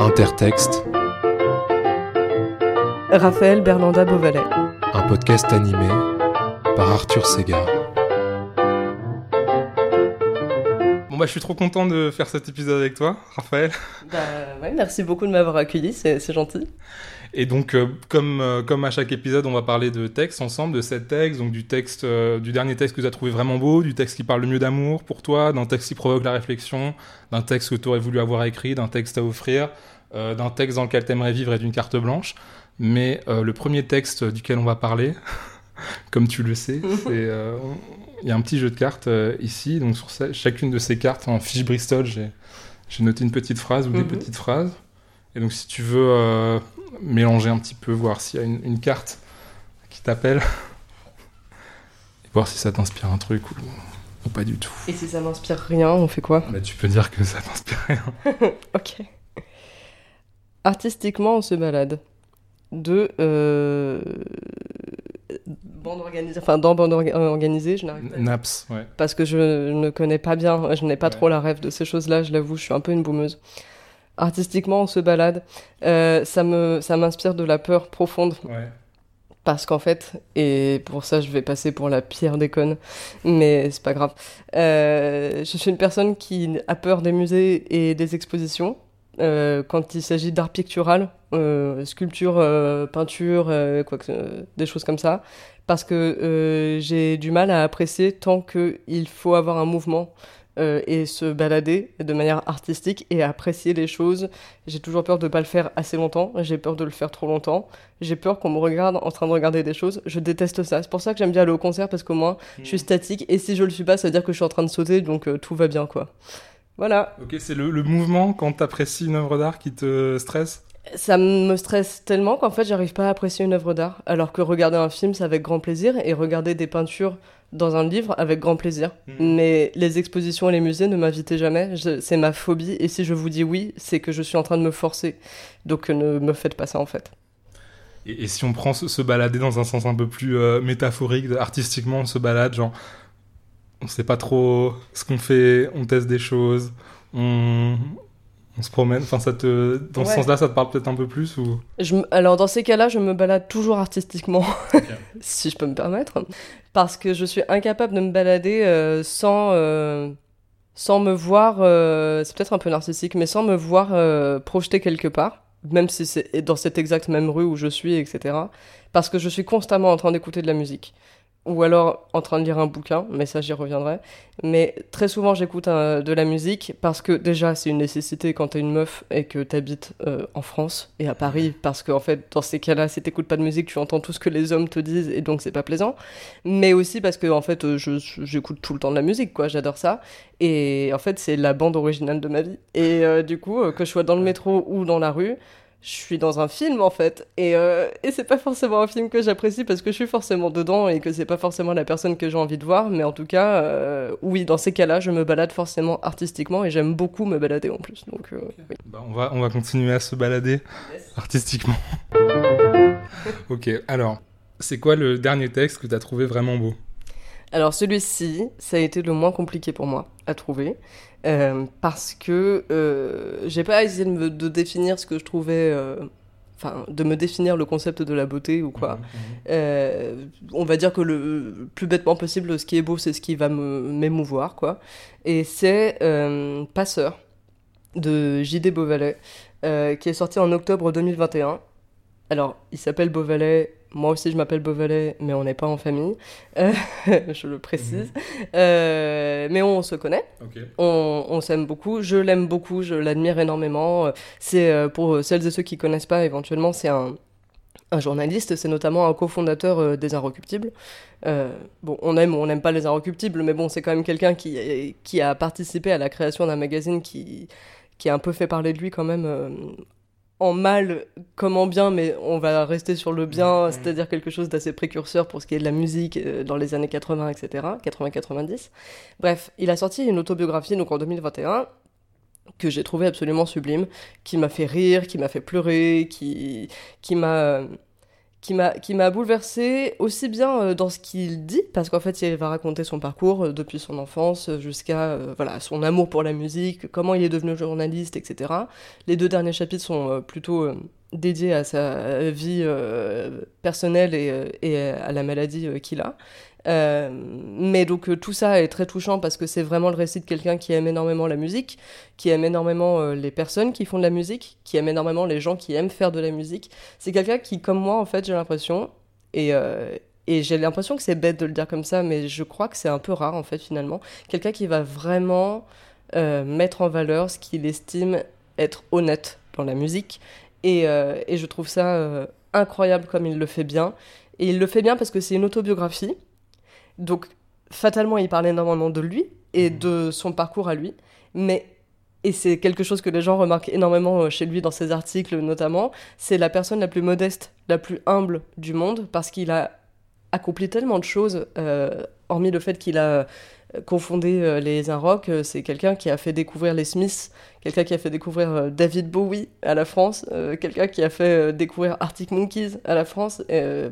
Intertexte, Raphaël Berlanda Beauvalet. un podcast animé par Arthur Segar. Bon bah je suis trop content de faire cet épisode avec toi, Raphaël. Bah ouais, merci beaucoup de m'avoir accueilli, c'est c'est gentil. Et donc euh, comme euh, comme à chaque épisode, on va parler de textes ensemble, de sept textes, donc du texte euh, du dernier texte que tu as trouvé vraiment beau, du texte qui parle le mieux d'amour pour toi, d'un texte qui provoque la réflexion, d'un texte que tu aurais voulu avoir écrit, d'un texte à offrir, d'un texte dans lequel tu aimerais vivre et d'une carte blanche. Mais le premier texte duquel on va parler, comme tu le sais, c'est il y a un petit jeu de cartes ici, donc sur chacune de ces cartes en fiche Bristol, j'ai noté une petite phrase ou des Mhm. petites phrases. Et donc si tu veux mélanger un petit peu, voir s'il y a une, une carte qui t'appelle, et voir si ça t'inspire un truc ou, ou pas du tout. Et si ça m'inspire rien, on fait quoi? Bah, tu peux dire que ça t'inspire rien. Ok. Artistiquement, on se balade. De. Euh... Bande organisée. Enfin, dans bande orga- euh, organisée, je n'arrive pas. Naps, ouais. Parce que je ne connais pas bien, je n'ai pas Ouais. trop la rêve de ces choses-là, je l'avoue, je suis un peu une boumeuse. Artistiquement, on se balade. Euh, ça me, ça m'inspire de la peur profonde. ouais. Parce qu'en fait, et pour ça je vais passer pour la pire des connes, mais c'est pas grave. Euh, je suis une personne qui a peur des musées et des expositions. Euh, quand il s'agit d'art pictural, sculpture, peinture, quoi que, des choses comme ça, parce que j'ai du mal à apprécier tant qu'il faut avoir un mouvement euh, et se balader de manière artistique et apprécier les choses. J'ai toujours peur de ne pas le faire assez longtemps, j'ai peur de le faire trop longtemps. J'ai peur qu'on me regarde en train de regarder des choses. Je déteste ça. C'est pour ça que j'aime bien aller au concert parce qu'au moins je suis statique et si je le suis pas, ça veut dire que je suis en train de sauter donc euh, tout va bien quoi. Voilà. Ok, c'est le, le mouvement quand t'apprécies une œuvre d'art qui te stresse? Ça me stresse tellement qu'en fait j'arrive pas à apprécier une œuvre d'art. Alors que regarder un film c'est avec grand plaisir et regarder des peintures dans un livre avec grand plaisir. Mhm. Mais les expositions et les musées ne m'invitaient jamais. C'est ma phobie et si je vous dis oui, c'est que je suis en train de me forcer. Donc euh, ne me faites pas ça en fait. Et, et si on prend se, se balader dans un sens un peu plus euh, métaphorique, artistiquement, on se balade, genre, on sait pas trop ce qu'on fait, on teste des choses, on, on se promène. Enfin, ça te, dans ce sens-là, ça te parle peut-être un peu plus ou? Je me- alors dans ces cas-là, je me balade toujours artistiquement, si je peux me permettre, parce que je suis incapable de me balader euh, sans, euh, sans me voir, euh, c'est peut-être un peu narcissique, mais sans me voir euh, projeter quelque part, même si c'est dans cette exacte même rue où je suis, etc. Parce que je suis constamment en train d'écouter de la musique. Ou alors en train de lire un bouquin, mais ça j'y reviendrai. Mais très souvent j'écoute euh, de la musique parce que déjà c'est une nécessité quand t'es une meuf et que t'habites euh, en France et à Paris parce qu'en fait dans ces cas-là si t'écoutes pas de musique tu entends tout ce que les hommes te disent et donc c'est pas plaisant. Mais aussi parce que en fait euh, j'écoute tout le temps de la musique quoi, j'adore ça et en fait c'est la bande originale de ma vie. Et euh, du coup euh, que je sois dans le métro ou dans la rue je suis dans un film en fait. Et, euh, et c'est pas forcément un film que j'apprécie parce que je suis forcément dedans et que c'est pas forcément la personne que j'ai envie de voir. Mais en tout cas euh, oui dans ces cas-là je me balade forcément artistiquement et j'aime beaucoup me balader en plus. Donc euh, oui. Bah, on, va, on va continuer à se balader artistiquement. ok, alors, c'est quoi le dernier texte que t'as trouvé vraiment beau? Alors celui-ci, ça a été le moins compliqué pour moi à trouver euh, parce que euh, j'ai pas essayé de, me- de définir ce que je trouvais, euh, enfin de me définir le concept de la beauté ou quoi. Euh, on va dire que le plus bêtement possible, ce qui est beau, c'est ce qui va m'émouvoir quoi. Et c'est Passeur de J.D. Beauvalet qui est sorti en octobre 2021. Alors, il s'appelle Beauvalet. Moi aussi, je m'appelle Beauvalet, mais on n'est pas en famille. Euh, je le précise. Euh, mais on se connaît. On, on s'aime beaucoup. Je l'aime beaucoup. Je l'admire énormément. C'est euh, pour celles et ceux qui connaissent pas, éventuellement, c'est un, un journaliste. C'est notamment un cofondateur des Inrecuptibles. Euh, bon, on aime ou on n'aime pas les Inrecuptibles, mais bon, c'est quand même quelqu'un qui, qui a participé à la création d'un magazine qui, qui a un peu fait parler de lui quand même. euh, en mal comme en bien, mais on va rester sur le bien, c'est-à-dire quelque chose d'assez précurseur pour ce qui est de la musique euh, dans les années 80, etc., 80-90. Bref, il a sorti une autobiographie donc en 2021 que j'ai trouvé absolument sublime, qui m'a fait rire, qui m'a fait pleurer, qui, qui m'a qui m'a qui m'a bouleversé aussi bien euh, dans ce qu'il dit parce qu'en fait il va raconter son parcours euh, depuis son enfance jusqu'à euh, voilà son amour pour la musique comment il est devenu journaliste etc les deux derniers chapitres sont plutôt dédiés à sa vie personnelle et, et, à la maladie qu'il a euh, mais donc euh, tout ça est très touchant parce que c'est vraiment le récit de quelqu'un qui aime énormément la musique, qui aime énormément euh, les personnes qui font de la musique, qui aime énormément les gens qui aiment faire de la musique. C'est quelqu'un qui, comme moi, en fait, j'ai l'impression, et, j'ai l'impression que c'est bête de le dire comme ça, mais je crois que c'est un peu rare, en fait, finalement. Quelqu'un qui va vraiment mettre en valeur ce qu'il estime être honnête dans la musique. Et je trouve ça incroyable comme il le fait bien. Et il le fait bien parce que c'est une autobiographie. Donc, fatalement, il parle énormément de lui et mhm. de son parcours à lui. Mais, et c'est quelque chose que les gens remarquent énormément euh, chez lui dans ses articles notamment, c'est la personne la plus modeste, la plus humble du monde parce qu'il a accompli tellement de choses, euh, hormis le fait qu'il a euh, confondé les Inrock, c'est quelqu'un qui a fait découvrir les Smiths, quelqu'un qui a fait découvrir David Bowie à la France, quelqu'un qui a fait découvrir Arctic Monkeys à la France,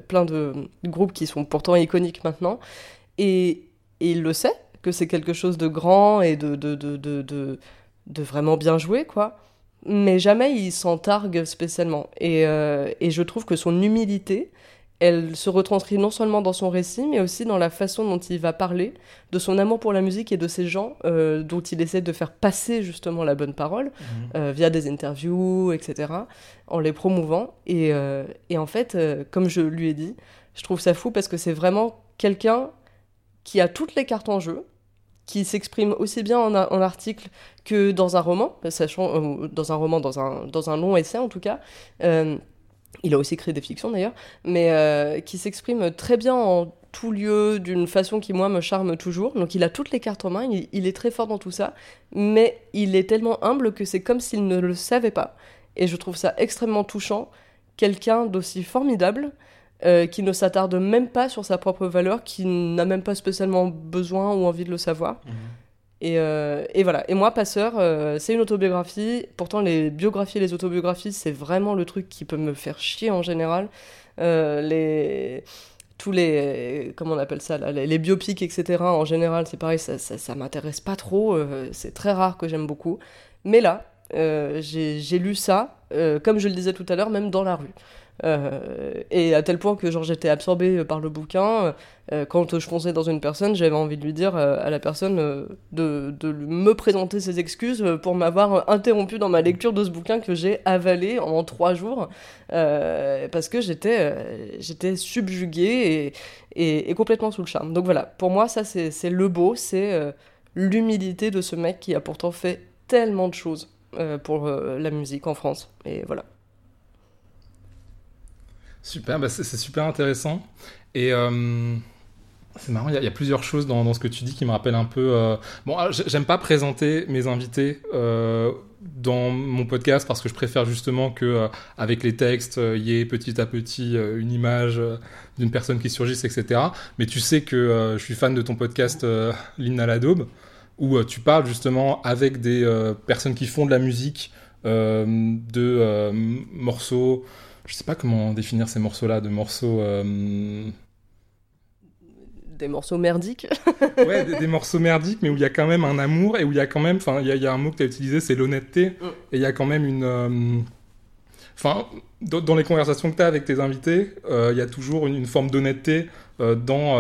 plein de groupes qui sont pourtant iconiques maintenant. Et, il le sait, que c'est quelque chose de grand et de, vraiment bien joué, quoi. Mais jamais il s'en targue spécialement. Euh, et, je trouve que son humilité, elle se retranscrit non seulement dans son récit, mais aussi dans la façon dont il va parler, de son amour pour la musique et de ces gens euh, dont il essaie de faire passer justement la bonne parole, mhm. euh, via des interviews, etc., en les promouvant. Et, et en fait, comme je lui ai dit, je trouve ça fou parce que c'est vraiment quelqu'un qui a toutes les cartes en jeu, qui s'exprime aussi bien en, article que dans un roman, sachant euh, dans un roman, dans un, dans un long essai en tout cas. Il a aussi créé des fictions d'ailleurs, mais euh, qui s'exprime très bien en tout lieu, d'une façon qui moi me charme toujours. Donc il a toutes les cartes en main, il, est très fort dans tout ça, mais il est tellement humble que c'est comme s'il ne le savait pas. Et je trouve ça extrêmement touchant, quelqu'un d'aussi formidable, euh, qui ne s'attarde même pas sur sa propre valeur, qui n'a même pas spécialement besoin ou envie de le savoir. Mhm. Et, euh, et, voilà. Et moi, Passeur, euh, c'est une autobiographie. Pourtant, les biographies et les autobiographies, c'est vraiment le truc qui peut me faire chier en général. les tous les comment on appelle ça les, biopics etc en général c'est pareil ça, ça, ça m'intéresse pas trop c'est très rare que j'aime beaucoup mais là j'ai lu ça comme je le disais tout à l'heure même dans la rue euh, et à tel point que genre j'étais absorbée par le bouquin. Euh, quand je fonçais dans une personne, j'avais envie de lui dire euh, à la personne de, me présenter ses excuses pour m'avoir interrompu dans ma lecture de ce bouquin que j'ai avalé en trois jours parce que j'étais j'étais subjuguée et, complètement sous le charme. Donc voilà, pour moi ça c'est le beau, c'est l'humilité de ce mec qui a pourtant fait tellement de choses pour la musique en France. Et voilà. Super, bah c'est super intéressant. Et euh, c'est marrant, il y, a plusieurs choses dans, ce que tu dis qui me rappellent un peu. Euh... Bon, ah, j'aime pas présenter mes invités euh, dans mon podcast parce que je préfère justement que avec les textes, il y ait petit à petit une image d'une personne qui surgisse, etc. Mais tu sais que je suis fan de ton podcast L'hymne à la daube, où tu parles justement avec des personnes qui font de la musique, de morceaux je sais pas comment définir ces morceaux-là, de morceaux. Euh, des morceaux merdiques. ouais, des, morceaux merdiques, mais où il y a quand même un amour et où il y a quand même. Enfin, il y, a un mot que tu as utilisé, c'est l'honnêteté. Mm. Et il y a quand même une. Euh, enfin, dans, les conversations que tu as avec tes invités, euh, il y a toujours une, forme d'honnêteté dans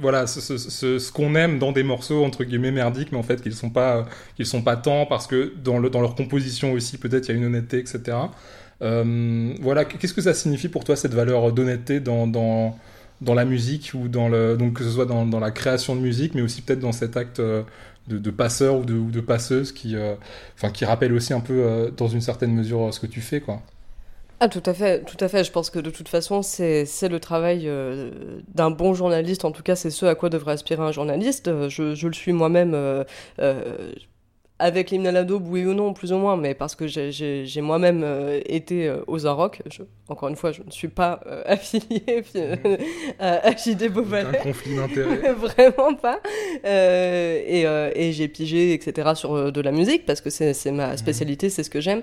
voilà ce, ce, qu'on aime dans des morceaux entre guillemets merdiques mais en fait qu'ils sont pas qu'ils sont pas tant parce que dans le dans leur composition aussi peut-être il y a une honnêteté etc voilà, qu'est-ce que ça signifie pour toi cette valeur d'honnêteté dans, dans, dans, la musique ou dans le donc que ce soit dans, dans la création de musique, mais aussi peut-être dans cet acte euh, de, passeur ou de, ou de passeuse qui, euh, enfin, qui rappelle aussi un peu dans une certaine mesure ce que tu fais, quoi. Ah, tout à fait, tout à fait. Je pense que de toute façon, c'est le travail d'un bon journaliste. En tout cas, c'est ce à quoi devrait aspirer un journaliste. Je, je le suis moi-même avec l'hymne à la daube, oui ou non, plus ou moins, mais parce que j'ai moi-même euh, été euh, aux Arocs. encore une fois, je ne suis pas euh, affiliée à JD Beauvalet. Un conflit d'intérêt. Vraiment pas. et, et j'ai pigé, etc., sur de la musique, parce que c'est ma spécialité, c'est ce que j'aime.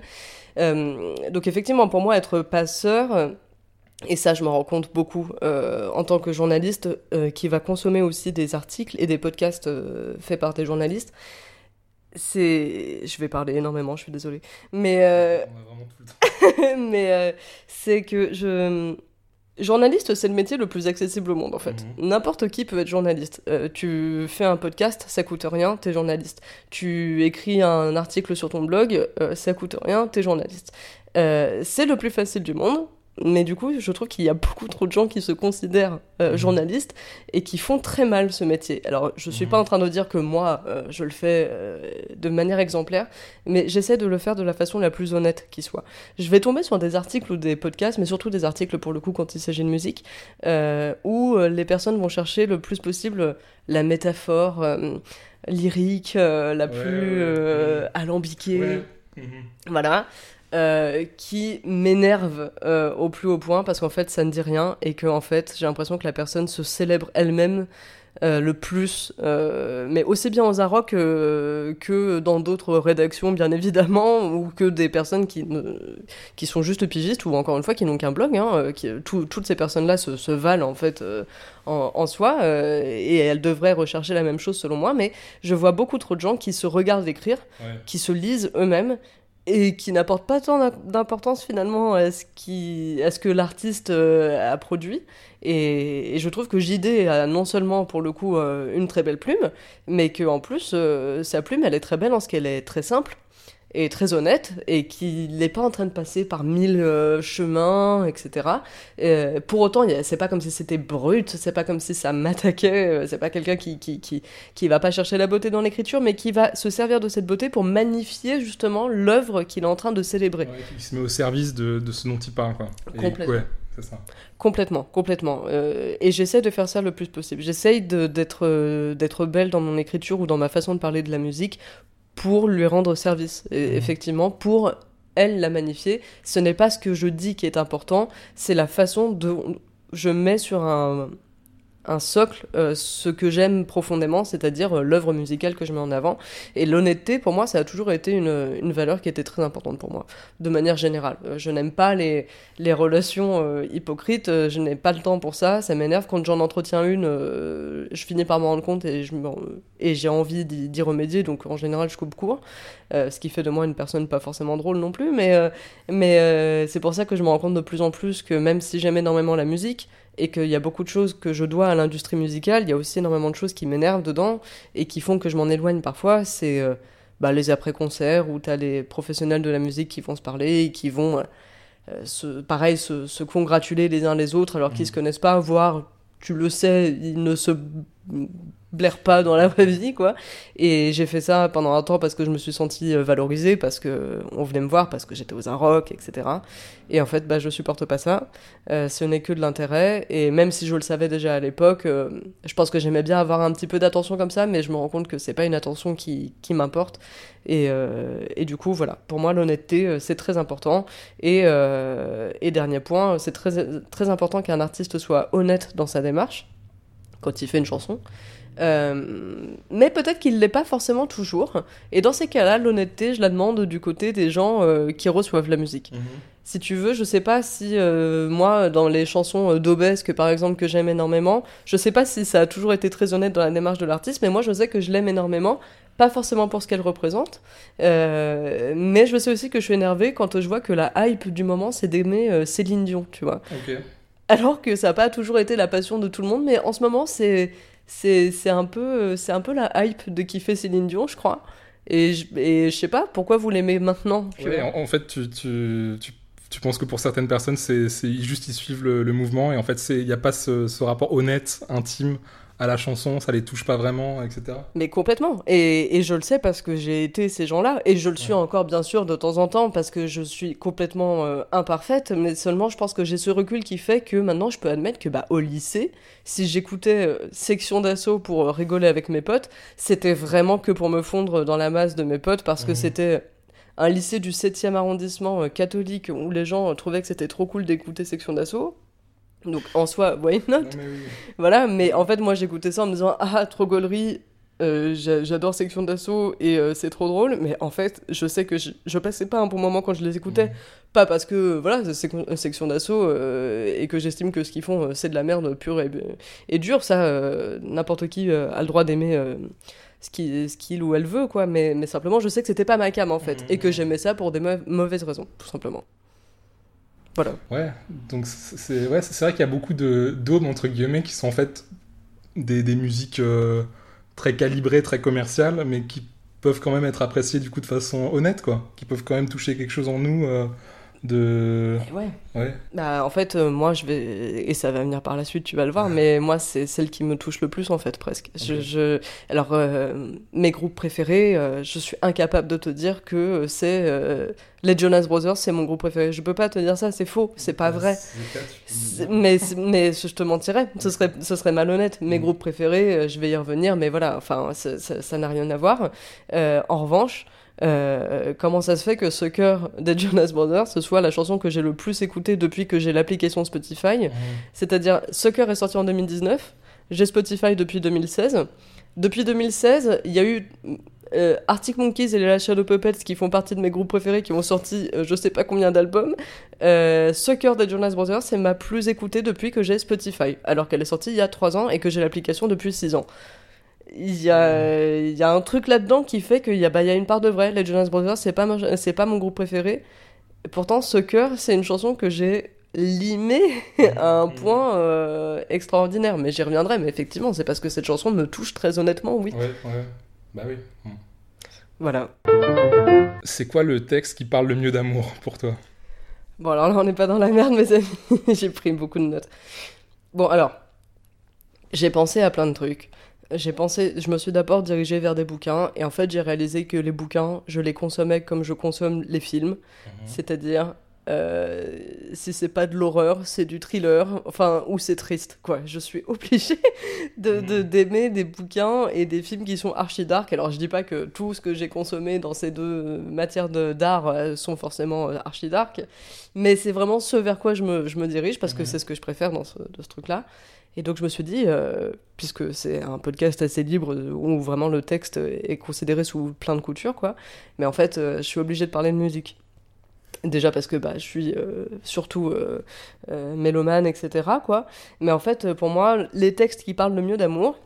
donc effectivement, pour moi, être passeur et ça, je me rends compte beaucoup euh, en tant que journaliste euh, qui va consommer aussi des articles et des podcasts euh, faits par des journalistes. C'est, je vais parler énormément, je suis désolée, mais mais c'est que je journaliste, c'est le métier le plus accessible au monde en fait. Mhm. N'importe qui peut être journaliste. tu fais un podcast, ça coûte rien, t'es journaliste. Tu écris un article sur ton blog, ça coûte rien, t'es journaliste. c'est le plus facile du monde mais du coup, je trouve qu'il y a beaucoup trop de gens qui se considèrent euh, Mhm. journalistes et qui font très mal ce métier. Alors, je suis Mhm. pas en train de dire que moi, euh, je le fais euh, de manière exemplaire, mais j'essaie de le faire de la façon la plus honnête qui soit. Je vais tomber sur des articles ou des podcasts, mais surtout des articles pour le coup quand il s'agit de musique, où les personnes vont chercher le plus possible la métaphore lyrique, la Ouais, plus ouais, ouais. alambiquée. Mhm. voilà, euh, qui m'énerve euh, au plus haut point parce qu'en fait ça ne dit rien et que en fait j'ai l'impression que la personne se célèbre elle-même euh, le plus, mais aussi bien aux Arocs que, dans d'autres rédactions bien évidemment ou que des personnes qui, ne, qui sont juste pigistes ou encore une fois qui n'ont qu'un blog. Hein, qui, tout- toutes ces personnes-là se, se valent en fait en, en soi et elles devraient rechercher la même chose selon moi, mais je vois beaucoup trop de gens qui se regardent écrire Ouais. qui se lisent eux-mêmes et qui n'apportent pas tant d'importance finalement à ce, qui, à ce que l'artiste euh, a produit. Et, et je trouve que JD a non seulement pour le coup euh, une très belle plume, mais qu'en plus euh, sa plume elle est très belle en ce qu'elle est très simple et très honnête et qu'il n'est pas en train de passer par mille euh, chemins, etc. Euh, pour autant, il c'est pas comme si c'était brut, c'est pas comme si ça m'attaquait, euh, c'est pas quelqu'un qui, qui, qui, qui va pas chercher la beauté dans l'écriture, mais qui va se servir de cette beauté pour magnifier justement l'œuvre qu'il est en train de célébrer. Ouais, qui se met au service de, de ce dont il parle, quoi. Et- Complètement. ouais, c'est ça. Complètement, complètement. Euh, et j'essaie de faire ça le plus possible. J'essaye de- d'être euh, d'être belle dans mon écriture ou dans ma façon de parler de la musique pour lui rendre service. Et Mhm. effectivement, pour elle la magnifier. Ce n'est pas ce que je dis qui est important, c'est la façon dont je mets sur un, un socle euh, ce que j'aime profondément, c'est-à-dire euh, l'œuvre musicale que je mets en avant. Et l'honnêteté, pour moi, ça a toujours été une, valeur qui était très importante pour moi, de manière générale. Euh, je n'aime pas les, relations hypocrites, je n'ai pas le temps pour ça, ça m'énerve. Quand j'en entretiens une, je finis par m'en rendre compte et, me- j'ai envie d'y remédier, donc en général, je coupe court. Ce qui fait de moi une personne pas forcément drôle non plus, mais, mais c'est pour ça que je me rends compte de plus en plus que même si j'aime énormément la musique, et qu'il y a beaucoup de choses que je dois à l'industrie musicale, il y a aussi énormément de choses qui m'énervent dedans et qui font que je m'en éloigne parfois. C'est euh, bah, les après-concerts où tu as les professionnels de la musique qui vont se parler et qui vont, euh, se, pareil, se, se congratuler les uns les autres alors qu'ils Mhm. se connaissent pas, voire, tu le sais, ils ne se blairent pas dans la vraie vie, quoi. Et j'ai fait ça pendant un temps parce que je me suis sentie euh, valorisée, parce que on venait me voir, parce que j'étais aux Arocs, etc. Et en fait, bah, je supporte pas ça. Euh, ce n'est que de l'intérêt. Et même si je le savais déjà à l'époque, euh, je pense que j'aimais bien avoir un petit peu d'attention comme ça, mais je me rends compte que c'est pas une attention qui, qui m'importe. Et, et du coup, voilà. Pour moi, l'honnêteté, c'est très important. Et, et dernier point, c'est très, très important qu'un artiste soit honnête dans sa démarche quand il fait une chanson. Euh, mais peut-être qu'il l'est pas forcément toujours. Et dans ces cas-là, l'honnêteté, je la demande du côté des gens euh, qui reçoivent la musique. Si tu veux, je sais pas si euh, moi, dans les chansons d'Aubesque, par exemple, que j'aime énormément, je sais pas si ça a toujours été très honnête dans la démarche de l'artiste, mais moi, je sais que je l'aime énormément. Pas forcément pour ce qu'elle représente, mais je sais aussi que je suis énervée quand je vois que la hype du moment, c'est d'aimer Céline Dion, tu vois. Alors que ça n'a pas toujours été la passion de tout le monde, mais en ce moment, c'est c'est un peu c'est un peu la hype de kiffer Céline Dion, je crois. Et je, et je sais pas pourquoi vous l'aimez maintenant. Ouais, en, en fait, tu, tu, tu, tu penses que pour certaines personnes, c'est c'est juste ils suivent le, le mouvement et en fait, il n'y a pas ce, ce rapport honnête, intime à la chanson, ça les touche pas vraiment, etc. Mais complètement. Et, et je le sais parce que j'ai été ces gens-là. Et je le suis Ouais. encore, bien sûr, de temps en temps parce que je suis complètement euh, imparfaite. Mais seulement, je pense que j'ai ce recul qui fait que maintenant, je peux admettre que bah, au lycée, si j'écoutais euh, Section d'assaut pour euh, rigoler avec mes potes, c'était vraiment que pour me fondre dans la masse de mes potes parce que Mhm. c'était un lycée du 7e arrondissement euh, catholique où les gens trouvaient que c'était trop cool d'écouter Section d'assaut. Donc en soi, why not? Mais oui. voilà, mais en fait, moi j'écoutais ça en me disant Ah, trop gaulerie, euh, j'adore Section d'Assaut et euh, c'est trop drôle, mais en fait, je sais que je, je, passais pas un bon moment quand je les écoutais. Mmh. Pas parce que, voilà, c'est Section d'Assaut euh, et que j'estime que ce qu'ils font, c'est de la merde pure et, et dure. Ça, n'importe qui a le droit d'aimer ce qu'il ou elle veut, quoi. Mais, mais simplement, je sais que c'était pas ma cam, en fait, et que j'aimais ça pour des mauvaises raisons, tout simplement. Ouais, donc c'est vrai qu'il y a beaucoup de d'hommes, entre guillemets, qui sont en fait des, musiques très calibrées, très commerciales, mais qui peuvent quand même être appréciées du coup de façon honnête, quoi. Qui peuvent quand même toucher quelque chose en nous. Euh, de ouais. ouais. Bah, en fait euh, moi je vais et ça va venir par la suite tu vas le voir mais moi c'est celle qui me touche le plus en fait presque. Je, je... alors euh, mes groupes préférés euh, je suis incapable de te dire que c'est les Jonas Brothers c'est mon groupe préféré. Je peux pas te dire ça c'est faux c'est pas vrai. Mais mais je te mentirais. Ce serait ce serait malhonnête. Mes mm. groupes préférés je vais y revenir mais voilà enfin ça n'a rien à voir. En revanche euh, comment ça se fait que ce cœur des Jonas Brothers, ce soit la chanson que j'ai le plus écoutée depuis que j'ai l'application Spotify? C'est-à-dire, ce cœur est sorti en 2019, j'ai Spotify depuis 2016. Depuis 2016, il y a eu euh, Arctic Monkeys et les Shadow Puppets qui font partie de mes groupes préférés qui ont sorti euh, je sais pas combien d'albums. Euh, ce cœur des Jonas Brothers, c'est ma plus écoutée depuis que j'ai Spotify, alors qu'elle est sortie il y a 3 ans et que j'ai l'application depuis 6 ans il y a, il y a un truc là-dedans qui fait qu'il y, a, bah, y a une part de vrai. Les Jonas Brothers, c'est pas, c'est pas mon groupe préféré. Et pourtant, ce cœur, c'est une chanson que j'ai limée à un point euh, extraordinaire. Mais j'y reviendrai, mais effectivement, c'est parce que cette chanson me touche très honnêtement, oui. Ouais, ouais. Bah oui. Hmm. Voilà. C'est quoi le texte qui parle le mieux d'amour pour toi? Bon, alors là, on n'est pas dans la merde, mes amis. j'ai pris beaucoup de notes. Bon, alors, j'ai pensé à plein de trucs j'ai pensé, je me suis d'abord dirigé vers des bouquins et en fait j'ai réalisé que les bouquins, je les consommais comme je consomme les films, mhm. c'est-à-dire euh, si c'est pas de l'horreur, c'est du thriller, enfin ou c'est triste quoi. Je suis obligée de mhm. d'aimer des bouquins et des films qui sont archi dark. Alors je dis pas que tout ce que j'ai consommé dans ces deux matières d'art euh, sont forcément euh, archi dark, mais c'est vraiment ce vers quoi je me, je me dirige parce que mhm. c'est ce que je préfère dans ce, de ce truc là. Et donc je me suis dit, euh, puisque c'est un podcast assez libre où vraiment le texte est considéré sous plein de coutures, quoi, mais en fait, euh, je suis obligée de parler de musique. Déjà parce que bah, je suis euh, surtout mélomane, etc. Quoi. Mais en fait, pour moi, les textes qui parlent le mieux d'amour,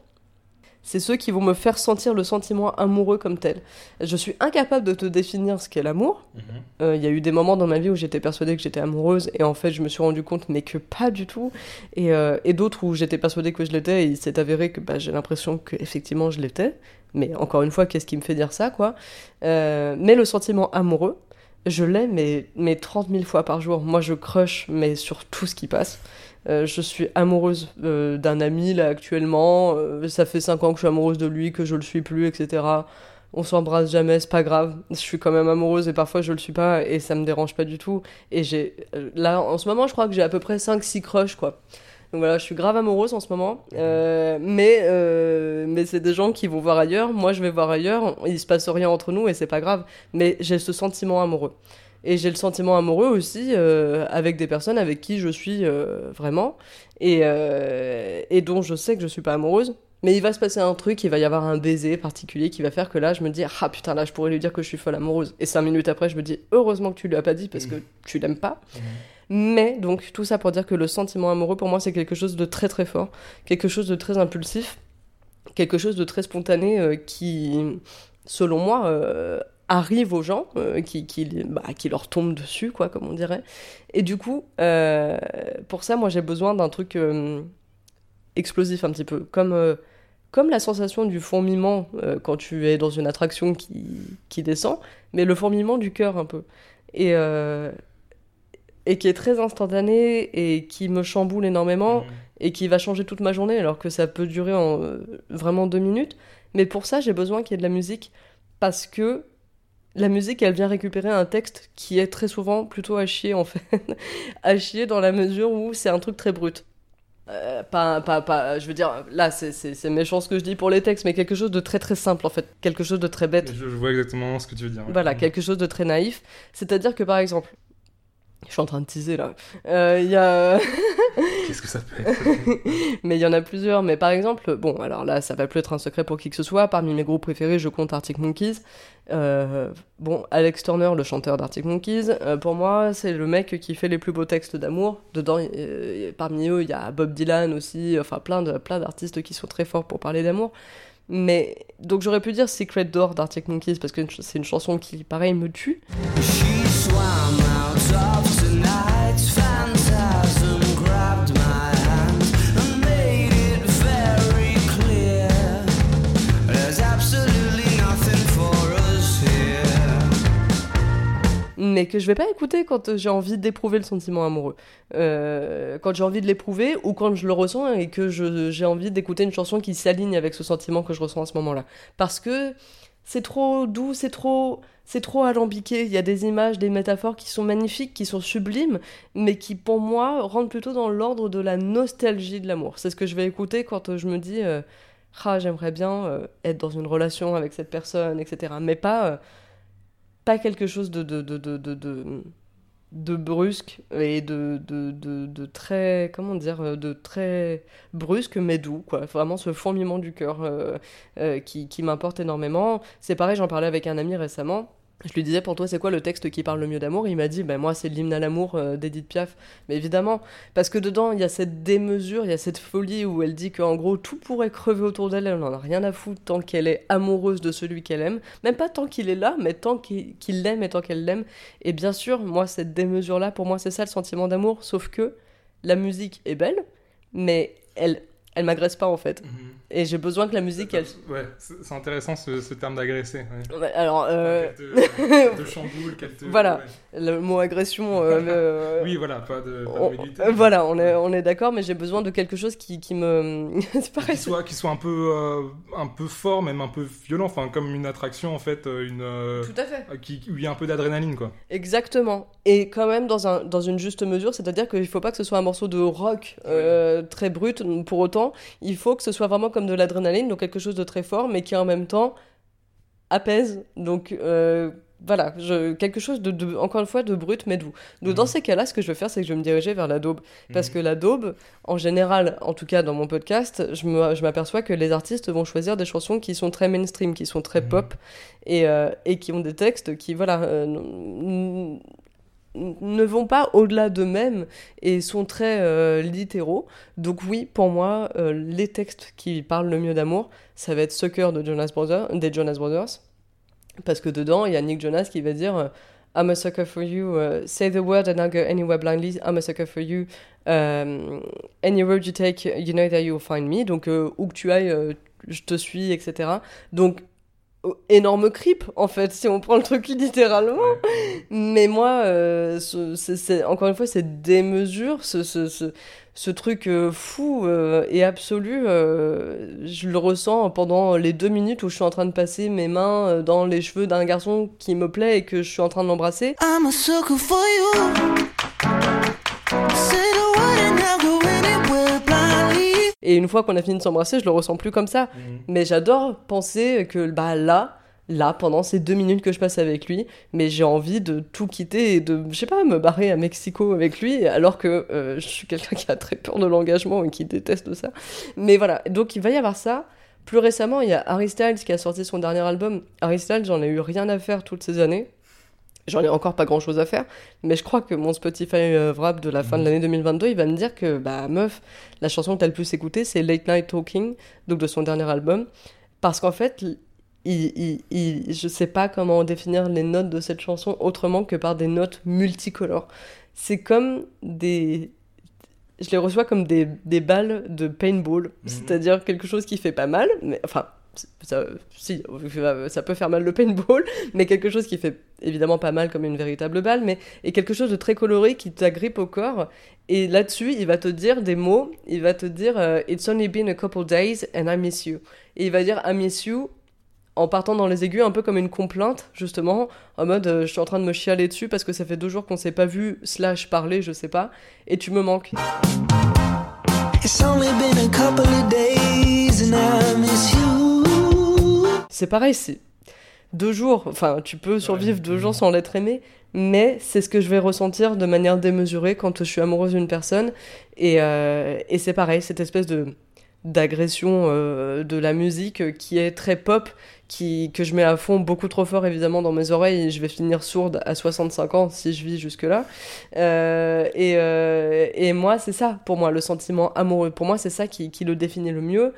c'est ceux qui vont me faire sentir le sentiment amoureux comme tel. Je suis incapable de te définir ce qu'est l'amour. Mhm. Euh, il y a eu des moments dans ma vie où j'étais persuadée que j'étais amoureuse et en fait je me suis rendu compte mais que pas du tout. Et, euh, d'autres où j'étais persuadée que je l'étais et il s'est avéré que bah, j'ai l'impression que effectivement je l'étais. Mais encore une fois, qu'est-ce qui me fait dire ça quoi? Euh, Mais le sentiment amoureux, je l'ai mais, mais 30 000 fois par jour. Moi je crush mais sur tout ce qui passe. Euh, je suis amoureuse euh, d'un ami là actuellement. Euh, ça fait 5 ans que je suis amoureuse de lui, que je le suis plus, etc. On s'embrasse jamais, c'est pas grave. Je suis quand même amoureuse et parfois je le suis pas et ça me dérange pas du tout. Et j'ai là en ce moment, je crois que j'ai à peu près 5-6 crushs quoi. Donc voilà, je suis grave amoureuse en ce moment. mais mais c'est des gens qui vont voir ailleurs. Moi, je vais voir ailleurs. Il se passe rien entre nous et c'est pas grave. Mais j'ai ce sentiment amoureux. Et j'ai le sentiment amoureux aussi euh, avec des personnes avec qui je suis euh, vraiment et, euh, et dont je sais que je suis pas amoureuse. Mais il va se passer un truc, il va y avoir un baiser particulier qui va faire que là, je me dis, ah putain, là, je pourrais lui dire que je suis folle amoureuse. Et cinq minutes après, je me dis, heureusement que tu lui as pas dit parce que mmh. tu l'aimes pas. Mmh. Mais donc, tout ça pour dire que le sentiment amoureux, pour moi, c'est quelque chose de très très fort, quelque chose de très impulsif, quelque chose de très spontané qui, selon moi, arrive aux gens, euh, qui, qui, bah, qui, leur tombe dessus, quoi, comme on dirait. Et du coup, euh, pour ça, moi, j'ai besoin d'un truc euh, explosif un petit peu, comme, comme la sensation du fourmillement quand tu es dans une attraction qui, qui descend, mais le fourmillement du cœur un peu. Et, et qui est très instantané et qui me chamboule énormément mmh. et qui va changer toute ma journée, alors que ça peut durer en vraiment deux minutes. Mais pour ça, j'ai besoin qu'il y ait de la musique parce que la musique, elle vient récupérer un texte qui est très souvent plutôt à chier, en fait. à chier dans la mesure où c'est un truc très brut. Euh, pas, pas, pas, je veux dire, là, c'est méchant ce que je dis pour les textes, mais quelque chose de très très simple, en fait. Quelque chose de très bête. Je, vois exactement ce que tu veux dire. Voilà, quelque chose de très naïf. C'est-à-dire que, par exemple, Je suis en train de teaser là. Euh, Il y a. Qu'est-ce que ça peut être mais il y en a plusieurs. Mais par exemple, bon, alors là, ça va plus être un secret pour qui que ce soit. Parmi mes groupes préférés, je compte Arctic Monkeys. Euh, bon, Alex Turner, le chanteur d'Arctic Monkeys, euh, pour moi, c'est le mec qui fait les plus beaux textes d'amour. Dedans, euh, parmi eux, il y a Bob Dylan aussi, enfin plein de plein d'artistes qui sont très forts pour parler d'amour. Mais donc j'aurais pu dire Secret Door d'Arctic Monkeys parce que c'est une chanson qui, pareil, me tue. She swam mais que je vais pas écouter quand j'ai envie d'éprouver le sentiment amoureux. Euh, quand j'ai envie de l'éprouver ou quand je le ressens et que j'ai envie d'écouter une chanson qui s'aligne avec ce sentiment que je ressens à ce moment-là. Parce que c'est trop doux, c'est trop, c'est trop alambiqué. Il y a des images, des métaphores qui sont magnifiques, qui sont sublimes, mais qui pour moi rentrent plutôt dans l'ordre de la nostalgie de l'amour. C'est ce que je vais écouter quand euh, je me dis, euh, ah j'aimerais bien être dans une relation avec cette personne, etc. Mais pas pas quelque chose de, de, de, de, de, brusque et de très, comment dire, euh, de très brusque mais doux, quoi. Vraiment ce fourmillement du cœur euh, euh, qui, qui m'importe énormément. C'est pareil, j'en parlais avec un ami récemment. Je lui disais, pour toi, c'est quoi le texte qui parle le mieux d'amour? Il m'a dit, ben moi, c'est l'hymne à l'amour euh, d'Edith Piaf. Mais évidemment, parce que dedans, il y a cette démesure, il y a cette folie où elle dit qu'en gros, tout pourrait crever autour d'elle, elle n'en a rien à foutre tant qu'elle est amoureuse de celui qu'elle aime. Même pas tant qu'il est là, mais tant qu'il l'aime et tant qu'elle l'aime. Et bien sûr, moi, cette démesure-là, pour moi, c'est ça le sentiment d'amour, sauf que la musique est belle, mais elle, elle m'agresse pas en fait. Et j'ai besoin que la musique, elle. Ouais, c'est intéressant ce, ce terme d'agresser. ouais. Ouais, Alors, euh, Qu'elle te, chamboule, qu'elle te. Voilà. ouais. le mot agression. euh, le- Oui, voilà, pas de, pas on- euh, voilà, on est, on est d'accord, mais j'ai besoin de quelque chose qui, qui me. c'est pareil. Qui soit, qui soit un peu, euh, un peu fort, même un peu violent, enfin comme une attraction en fait, euh, une, euh, Tout à fait. qui, où il y a un peu d'adrénaline quoi. Exactement. Et quand même dans, un, dans une juste mesure, c'est-à-dire qu'il ne faut pas que ce soit un morceau de rock euh, très brut pour autant. Il faut que ce soit vraiment comme de l'adrénaline, donc quelque chose de très fort, mais qui en même temps apaise. Donc euh, voilà, je, quelque chose de, de- encore une fois, de brut mais doux. Donc dans Mhm. ces cas-là, ce que je vais faire, c'est que je vais me diriger vers la daube. Parce Mhm. que la daube, en général, en tout cas dans mon podcast, je m'aperçois que les artistes vont choisir des chansons qui sont très mainstream, qui sont très Mhm. pop, et, euh, et qui ont des textes qui, voilà, euh, ne vont pas au-delà d'eux-mêmes et sont très euh, littéraux. Donc oui, pour moi, euh, les textes qui parlent le mieux d'amour, ça va être Sucker de Jonas Brothers, des Jonas Brothers. Parce que dedans, il y a Nick Jonas qui va dire euh, I'm a sucker for you, say the word and I'll go anywhere blindly, I'm a sucker for you, um, any road you take, you know that you'll find me. Donc, où que tu ailles, je te suis, etc. Donc, énorme creep, en fait, si on prend le truc littéralement. Ouais. Mais moi, euh, ce- c'est- c'est- encore une fois, cette démesure, ce, ce, ce, ce truc euh, fou euh, et absolu, euh, je le ressens pendant les deux minutes où je suis en train de passer mes mains euh, dans les cheveux d'un garçon qui me plaît et que je suis en train de l'embrasser. I'm a sucker for you. Et une fois qu'on a fini de s'embrasser, je le ressens plus comme ça. Mhm. Mais j'adore penser que bah là, là, pendant ces deux minutes que je passe avec lui, mais j'ai envie de tout quitter et de, je sais pas, me barrer à Mexico avec lui, alors que euh, je suis quelqu'un qui a très peur de l'engagement et qui déteste ça. Mais voilà, donc il va y avoir ça. Plus récemment, il y a Harry Styles qui a sorti son dernier album. Harry Styles, j'en ai eu rien à faire toutes ces années. J'en ai encore pas grand chose à faire, mais je crois que mon Spotify euh, Wrap de la fin de l'année 2022, il va me dire que, bah, meuf, la chanson que t'as le plus écoutée, c'est Late Night Talking, donc de son dernier album. Parce qu'en fait, il, il, il- je sais pas comment définir les notes de cette chanson autrement que par des notes multicolores. C'est comme des. Je les reçois comme des, des balles de paintball, c'est-à-dire quelque chose qui fait pas mal, mais enfin, ça, si, ça peut faire mal le paintball, mais quelque chose qui fait évidemment pas mal comme une véritable balle, mais et quelque chose de très coloré qui t'agrippe au corps. Et là-dessus, il va te dire des mots, il va te dire euh, It's only been a couple days and I miss you. Et il va dire I miss you en partant dans les aigus, un peu comme une complainte, justement, en mode euh, je suis en train de me chialer dessus parce que ça fait deux jours qu'on s'est pas vu, slash parler, je sais pas, et tu me manques. It's only been a couple of days and I miss you. C'est pareil, c'est. deux jours. Enfin, tu peux survivre deux jours sans l'être aimé, mais c'est ce que je vais ressentir de manière démesurée quand je suis amoureuse d'une personne. Et, euh, et c'est pareil, cette espèce de d'agression euh, de la musique qui est très pop, qui, que je mets à fond beaucoup trop fort évidemment dans mes oreilles et je vais finir sourde à 65 ans si je vis jusque-là. Euh, et, et moi, c'est ça, pour moi, le sentiment amoureux. Pour moi, c'est ça qui, qui le définit le mieux.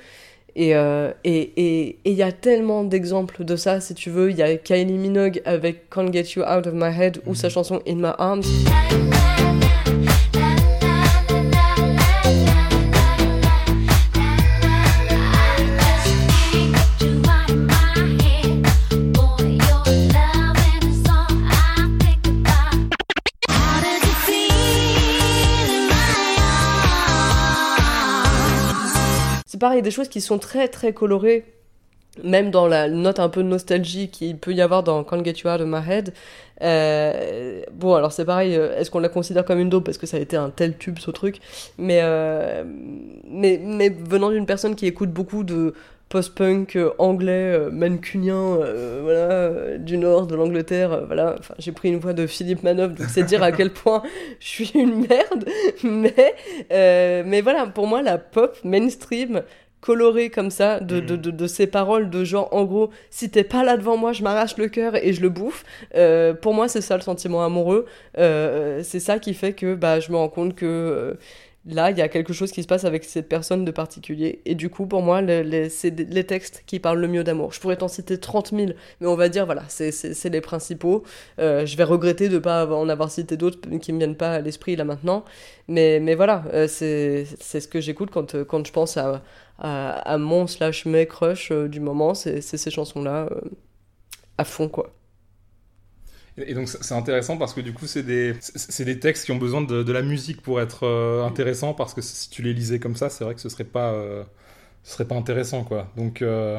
Et euh, et et et il y a tellement d'exemples de ça, si tu veux. Il y a Kylie Minogue avec Can't Get You Out of My Head ou sa chanson In My Arms. C'est pareil, des choses qui sont très très colorées, même dans la note un peu de nostalgie qu'il peut y avoir dans Can't Get You Out of My Head. Euh, bon, alors c'est pareil, euh, est-ce qu'on la considère comme une dope parce que ça a été un tel tube ce truc. Mais, euh, mais, mais venant d'une personne qui écoute beaucoup de post-punk anglais, mancunien, voilà, du nord de l'Angleterre, voilà, j'ai pris une voix de Philippe Manoff, donc c'est dire à quel point je suis une merde, mais, mais voilà, pour moi la pop mainstream colorée comme ça de, de, de, de ces paroles de genre en gros si t'es pas là devant moi je m'arrache le cœur et je le bouffe. Euh, pour moi c'est ça le sentiment amoureux. Euh, c'est ça qui fait que bah je me rends compte que euh, là il y a quelque chose qui se passe avec cette personne de particulier. Et du coup pour moi le- les- c'est les textes qui parlent le mieux d'amour. Je pourrais t'en citer 30 000 mais on va dire voilà c'est les principaux. Euh, je vais regretter de pas avoir- en avoir cité d'autres qui me viennent pas à l'esprit là maintenant. Mais, voilà euh, c'est ce que j'écoute quand, euh, je pense à, mon slash mes crush du moment. C'est ces chansons là à fond quoi Et donc c'est intéressant parce que du coup c'est des c'est des textes qui ont besoin de, de la musique pour être euh, intéressants parce que si tu les lisais comme ça c'est vrai que ce serait pas euh, ce serait pas intéressant quoi donc euh,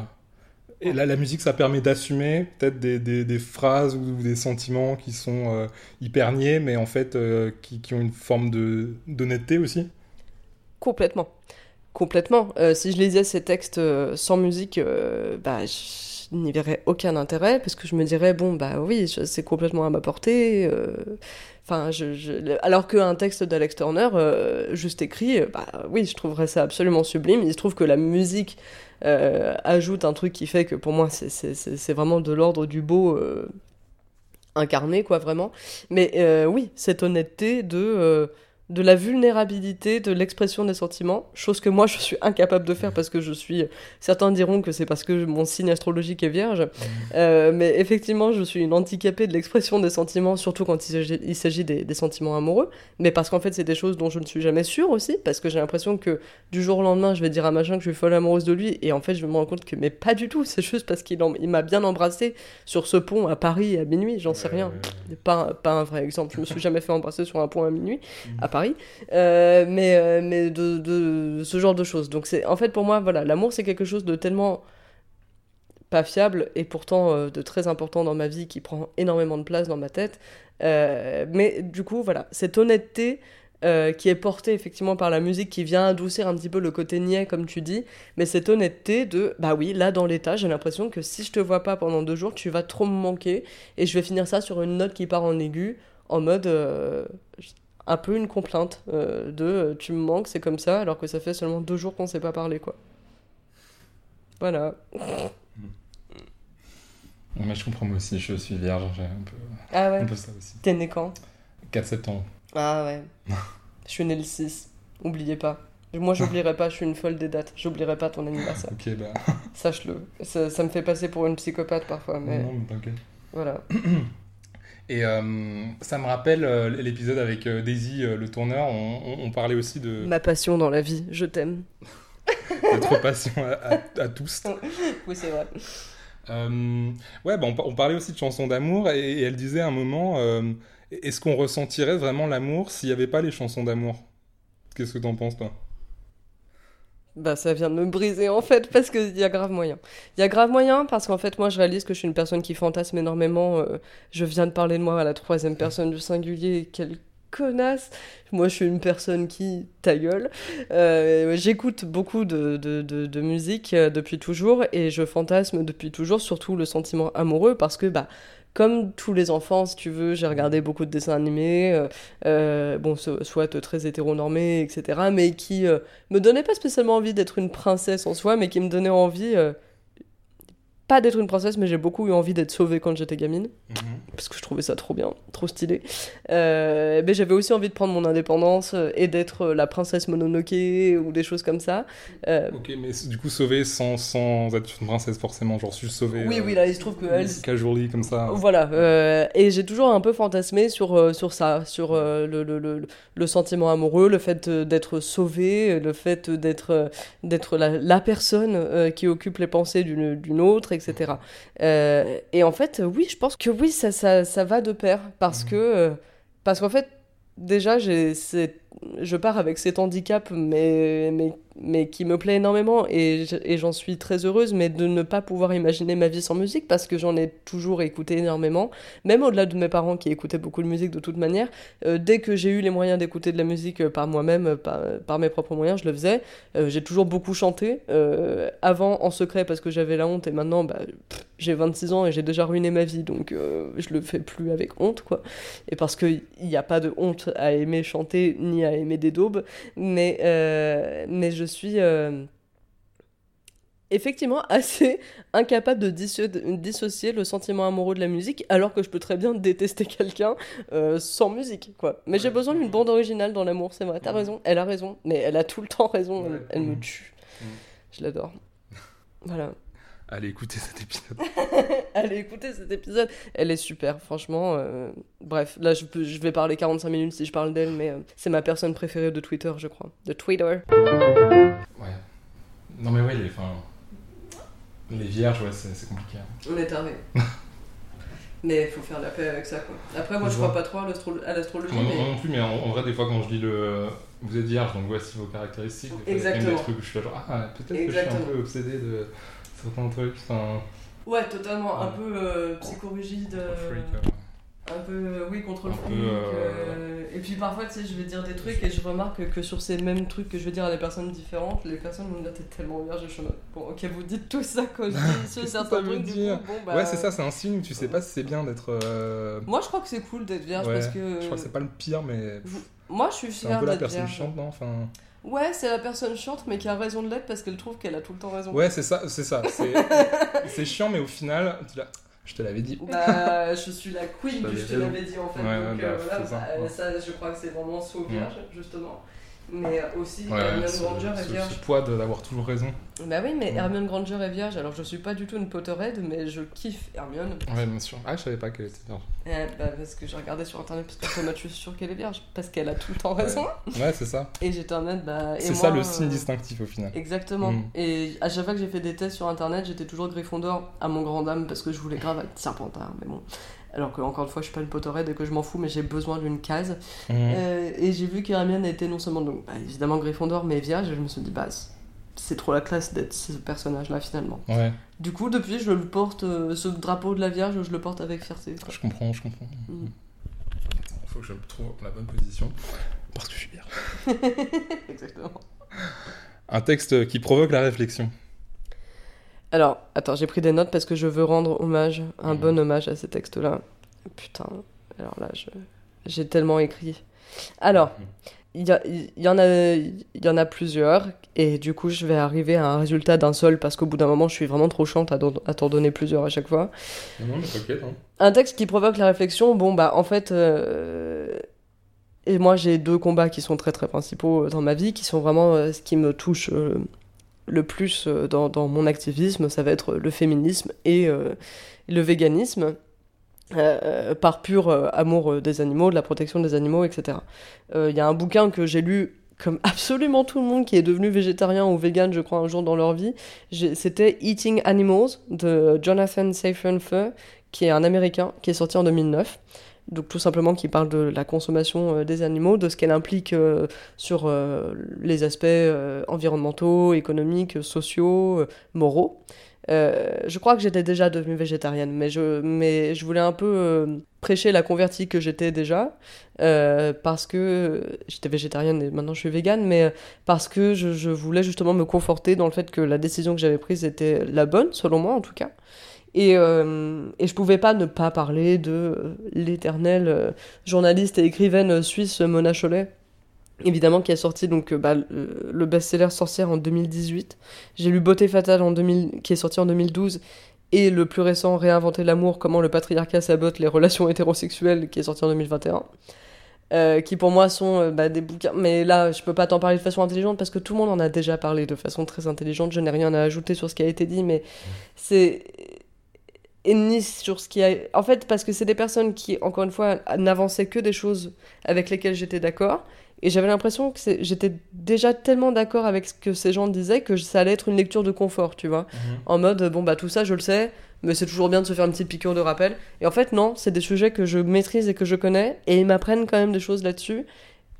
et là la musique ça permet d'assumer peut-être des, des, phrases ou des sentiments qui sont euh, hyper niais mais en fait qui, qui ont une forme de d'honnêteté aussi Complètement. Complètement. Si je lisais ces textes sans musique, bah, je n'y verrais aucun intérêt, parce que je me dirais, bon, bah oui, c'est complètement à ma portée. euh, Enfin, alors qu'un texte d'Alex Turner, euh, juste écrit, euh, bah oui, je trouverais ça absolument sublime. Il se trouve que la musique ajoute un truc qui fait que pour moi, c'est- vraiment de l'ordre du beau incarné, quoi, vraiment. Mais oui, cette honnêteté de, de la vulnérabilité, de l'expression des sentiments, chose que moi je suis incapable de faire parce que je suis. Certains diront que c'est parce que mon signe astrologique est vierge, Euh, mais effectivement, je suis une handicapée de l'expression des sentiments, surtout quand il s'agit- des, des sentiments amoureux, mais parce qu'en fait, c'est des choses dont je ne suis jamais sûre aussi, parce que j'ai l'impression que du jour au lendemain, je vais dire à machin que je suis folle amoureuse de lui, et en fait, je me rends compte que, mais pas du tout, c'est juste parce qu'il il m'a bien embrassé sur ce pont à Paris à minuit, j'en sais rien. Pas, pas un vrai exemple, je me suis jamais fait embrasser sur un pont à minuit, à Paris, Euh, mais, euh, mais de, de ce genre de choses. Donc, c'est en fait, pour moi, voilà, l'amour, c'est quelque chose de tellement pas fiable et pourtant euh, de très important dans ma vie qui prend énormément de place dans ma tête. Mais du coup, voilà, cette honnêteté qui est portée effectivement par la musique qui vient adoucir un petit peu le côté niais, comme tu dis, mais cette honnêteté de bah oui, là dans l'état, j'ai l'impression que si je te vois pas pendant deux jours, tu vas trop me manquer et je vais finir ça sur une note qui part en aigu en mode. Un peu une complainte euh, de euh, tu me manques, c'est comme ça, alors que ça fait seulement deux jours qu'on s'est pas parlé, quoi. Voilà. mais je comprends moi aussi je suis vierge j'ai un peu, Ah un ouais. peu ça aussi T'es né quand? 4 septembre Ah ouais. je suis né le 6. Oubliez pas. Moi, j'oublierai pas, je suis une folle des dates. J'oublierai pas ton anniversaire. ok bah Sache-le. Ça, ça me fait passer pour une psychopathe parfois, mais non mais t'inquiète voilà. Et euh, ça me rappelle euh, l'épisode avec euh, Daisy, le tourneur. On, on- on parlait aussi de Ma passion dans la vie, je t'aime. notre passion à, à- à tous. Oui, c'est vrai. Euh, ouais, bah, on, par- on parlait aussi de chansons d'amour et, et elle disait à un moment euh, est-ce qu'on ressentirait vraiment l'amour s'il n'y avait pas les chansons d'amour? Qu'est-ce que t'en penses, toi? Bah, ça vient de me briser en fait, parce qu'il y a grave moyen. Il y a grave moyen parce qu'en fait, moi, je réalise que je suis une personne qui fantasme énormément. euh, je viens de parler de moi à la troisième personne du singulier. Quel connasse. Moi, je suis une personne qui, ta gueule. Euh, J'écoute beaucoup de, de, de, de musique euh, depuis toujours et je fantasme depuis toujours surtout le sentiment amoureux parce que, bah, comme tous les enfants, si tu veux, j'ai regardé beaucoup de dessins animés, euh, euh, bon, so- soit très hétéronormés, etc., mais qui euh, me donnaient pas spécialement envie d'être une princesse en soi, mais qui me donnaient envie, euh, pas d'être une princesse, mais j'ai beaucoup eu envie d'être sauvée quand j'étais gamine Mhm. parce que je trouvais ça trop bien, trop stylé. Euh, mais j'avais aussi envie de prendre mon indépendance euh, et d'être euh, la princesse Mononoke ou des choses comme ça. Euh, Ok, mais du coup, sauver sans, sans être une princesse forcément, genre juste sauver. oui, euh, oui, là, il se trouve que elle, Casually comme ça. Voilà, et j'ai toujours un peu fantasmé sur, sur ça, sur le, le, le, le sentiment amoureux, le fait d'être sauvé, le fait d'être d'être la, la personne qui occupe les pensées d'une autre, etc. Euh, et en fait, oui, je pense que oui, ça, ça, ça va de pair, parce Mhm. que euh, parce qu'en fait, déjà, j'ai c'est- je pars avec cet handicap, mais, mais, mais qui me plaît énormément, et, et j'en suis très heureuse, mais de ne pas pouvoir imaginer ma vie sans musique, parce que j'en ai toujours écouté énormément, même au-delà de mes parents qui écoutaient beaucoup de musique de toute manière, euh, dès que j'ai eu les moyens d'écouter de la musique euh, par moi-même, euh, par, par mes propres moyens, je le faisais. J'ai toujours beaucoup chanté, avant en secret parce que j'avais la honte, et maintenant bah, j'ai 26 ans et j'ai déjà ruiné ma vie, donc je le fais plus avec honte, quoi. Et parce qu'il n'y a pas de honte à aimer chanter ni à aimer des daubes, mais, euh, mais je suis euh, effectivement assez incapable de disso- de dissocier le sentiment amoureux de la musique, alors que je peux très bien détester quelqu'un euh, sans musique, quoi. Mais j'ai besoin d'une bande originale dans l'amour, c'est vrai, t'as Ouais. raison, elle a raison, mais elle a tout le temps raison, elle, Ouais. elle me tue. Je l'adore. Voilà. Allez, écoutez cet épisode. Allez, écoutez cet épisode. Elle est super, franchement. euh, Bref, là, je, peux- je vais parler 45 minutes si je parle d'elle, mais euh, c'est ma personne préférée de Twitter, je crois. De Twitter. Ouais. Non, mais ouais, les, enfin, les vierges, ouais, c'est compliqué. hein. On est taré. mais il faut faire la paix avec ça, quoi. Après, moi, je Je crois vois. pas trop à l'astro- à l'astrologie, Moi, mais... non plus, mais en, en vrai, des fois, quand je lis le. Vous êtes vierge, donc voici vos caractéristiques. Exactement. des trucs où je suis là, genre, ah, peut-être que je suis un peu obsédé de Enfin, Ouais, totalement. Un Ouais. peu euh, psychorigide. euh, freak. Un peu, euh, oui, contre le Un peu, fric. euh, Et puis parfois, tu sais, je vais dire des trucs et je remarque que sur ces mêmes trucs que je vais dire à des personnes différentes, les personnes vont me dire t'es tellement vierge. Je suis bon, ok, vous dites tout ça quand je dis Ça certains trucs. Du coup, bon, bah. Ouais, c'est ça, c'est un signe où tu sais pas si c'est bien d'être. euh, Moi, je crois que c'est cool d'être vierge ouais, parce que. Je crois que c'est pas le pire, mais Moi, je suis c'est un fière peu la d'être personne chiante, non Enfin. Ouais, c'est la personne chiante, mais qui a raison de l'être parce qu'elle trouve qu'elle a tout le temps raison. Ouais, c'est ça, c'est ça. C'est chiant, mais au final, tu l'as- je te l'avais dit. Bah, je suis la queen Bah, du je te l'avais dit en fait. Ouais, donc ouais, euh, bah, voilà, ça, bah, ouais. ça, je crois que c'est vraiment saut vierge, justement. Mais aussi, Ouais, Hermione ce, Granger est vierge. ce poids d'avoir toujours raison. Bah oui, mais Ouais. Hermione Granger est vierge, alors je suis pas du tout une Potterhead, mais je kiffe Hermione. Ouais, bien sûr. Ah, je savais pas qu'elle était vierge. Euh, bah, parce que j'ai regardé sur internet, parce que je suis sûre qu'elle est vierge, parce qu'elle a tout le temps raison. Ouais, c'est ça. Et j'étais en mode, bah. C'est ça le signe euh, distinctif au final. Exactement. Mm. Et à chaque fois que j'ai fait des tests sur internet, j'étais toujours Gryffondor à mon grand dame parce que je voulais grave être Serpentard, mais bon. Alors que, encore une fois, je suis pas une Potterhead et que je m'en fous, mais j'ai besoin d'une case. Mhm. Euh, et j'ai vu qu'Hermione était non seulement, donc, bah, évidemment Gryffondor, mais vierge, et je me suis dit, bah, c'est- trop la classe d'être ce personnage-là finalement. Ouais, Du coup, depuis, je le porte, euh, ce drapeau de la Vierge, je le porte avec fierté. quoi. je comprends, je comprends. Mm. Attends, faut que je trouve la bonne position. Parce que je suis vierge. Exactement. Un texte qui provoque la réflexion. Alors, attends, j'ai pris des notes parce que je veux rendre hommage, un Mhm. bon hommage à ces textes-là. Putain, alors là, je- j'ai tellement écrit. Alors, il y, a- il y en a, il y en a plusieurs, et du coup, je vais arriver à un résultat d'un seul parce qu'au bout d'un moment, je suis vraiment trop chiante à, don- à t'en donner plusieurs à chaque fois. Non, non, mais t'inquiète. Hein. Un texte qui provoque la réflexion, bon, bah, en fait. euh, Et moi, j'ai deux combats qui sont très très principaux dans ma vie, qui sont vraiment euh, ce qui me touche euh, le plus euh, dans, mon activisme. Ça va être le féminisme et euh, le véganisme, euh, par pur amour des animaux, de la protection des animaux, etc. Il y a un bouquin que j'ai lu. Comme absolument tout le monde qui est devenu végétarien ou vegan, je crois, un jour dans leur vie, c'était Eating Animals de Jonathan Safran Foer, qui est un Américain, qui est sorti en 2009. Donc tout simplement qui parle de la consommation euh, des animaux, de ce qu'elle implique euh, sur euh, les aspects environnementaux, économiques, sociaux, moraux. Je crois que j'étais déjà devenue végétarienne, mais je, mais je voulais un peu prêcher la convertie que j'étais déjà, parce que j'étais végétarienne et maintenant je suis végane, mais parce que je voulais justement me conforter dans le fait que la décision que j'avais prise était la bonne, selon moi en tout cas. Et, euh, et je pouvais pas ne pas parler de euh, l'éternelle euh, journaliste et écrivaine suisse Mona Chollet, évidemment qui a sorti donc euh, bah, le, le best-seller Sorcière en 2018. J'ai lu Beauté fatale en 2000, qui est sorti en 2012 et le plus récent Réinventer l'amour, comment le patriarcat sabote les relations hétérosexuelles qui est sorti en 2021. Euh, qui pour moi sont euh, bah, des bouquins, mais là je peux pas t'en parler de façon intelligente parce que tout le monde en a déjà parlé de façon très intelligente. Je n'ai rien à ajouter sur ce qui a été dit, mais c'est et ni sur ce qui a. En fait, parce que c'est des personnes qui, encore une fois, n'avançaient que des choses avec lesquelles j'étais d'accord. Et j'avais l'impression que j'étais déjà tellement d'accord avec ce que ces gens disaient que ça allait être une lecture de confort, tu vois. En mode, bon, bah tout ça, je le sais, mais c'est toujours bien de se faire une petite piqûre de rappel. Et en fait, non, c'est des sujets que je maîtrise et que je connais, et ils m'apprennent quand même des choses là-dessus.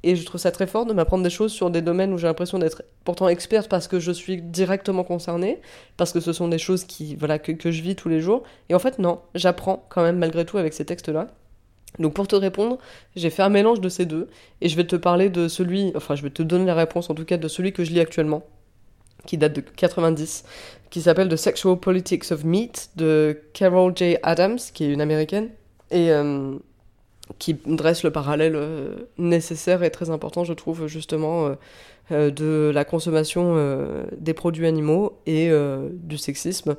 Et je trouve ça très fort de m'apprendre des choses sur des domaines où j'ai l'impression d'être pourtant experte parce que je suis directement concernée, parce que ce sont des choses qui, voilà, que, je vis tous les jours. Et en fait, non, j'apprends quand même malgré tout avec ces textes-là. Donc pour te répondre, j'ai fait un mélange de ces deux, et je vais te parler de celui, enfin je vais te donner la réponse en tout cas de celui que je lis actuellement, qui date de 90, qui s'appelle The Sexual Politics of Meat de Carol J. Adams, qui est une américaine, et euh, qui dresse le parallèle euh, nécessaire et très important, je trouve, justement, euh, euh, de la consommation des produits animaux et du sexisme,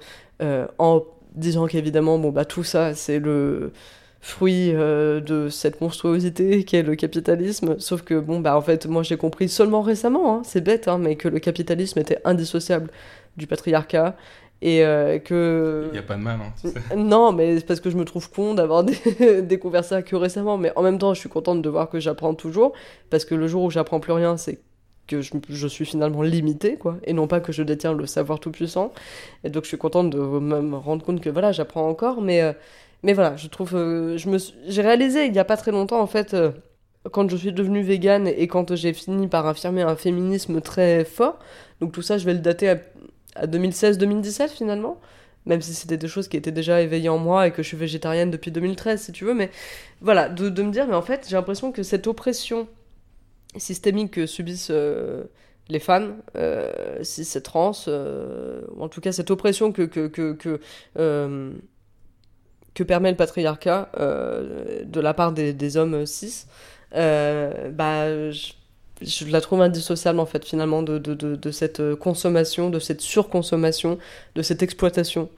en disant qu'évidemment, bon, bah, tout ça, c'est le fruit de cette monstruosité qu'est le capitalisme, sauf que, bon, bah, en fait, moi, j'ai compris seulement récemment, hein, c'est bête, hein, mais que le capitalisme était indissociable du patriarcat, et euh, que... Il n'y a pas de mal. Hein, tu sais. Non, mais c'est parce que je me trouve con d'avoir dé- découvert ça que récemment. Mais en même temps, je suis contente de voir que j'apprends toujours. Parce que le jour où j'apprends plus rien, c'est que je, je suis finalement limitée, quoi. Et non pas que je détiens le savoir tout-puissant. Et donc, je suis contente de me rendre compte que voilà, j'apprends encore. Mais, euh, mais voilà, je trouve. euh, je me suis- J'ai réalisé il y a pas très longtemps, en fait. euh, quand je suis devenue végane et quand j'ai fini par affirmer un féminisme très fort, donc tout ça je vais le dater à, à 2016-2017 finalement, même si c'était des choses qui étaient déjà éveillées en moi et que je suis végétarienne depuis 2013 si tu veux, mais voilà, de, me dire, mais en fait j'ai l'impression que cette oppression systémique que subissent euh, les femmes, euh, si c'est trans, euh, ou en tout cas cette oppression que, que, que, que, euh, permet le patriarcat de la part des, des hommes cis, bah, je, je la trouve indissociable en fait finalement de, cette euh, consommation, de cette surconsommation, de cette exploitation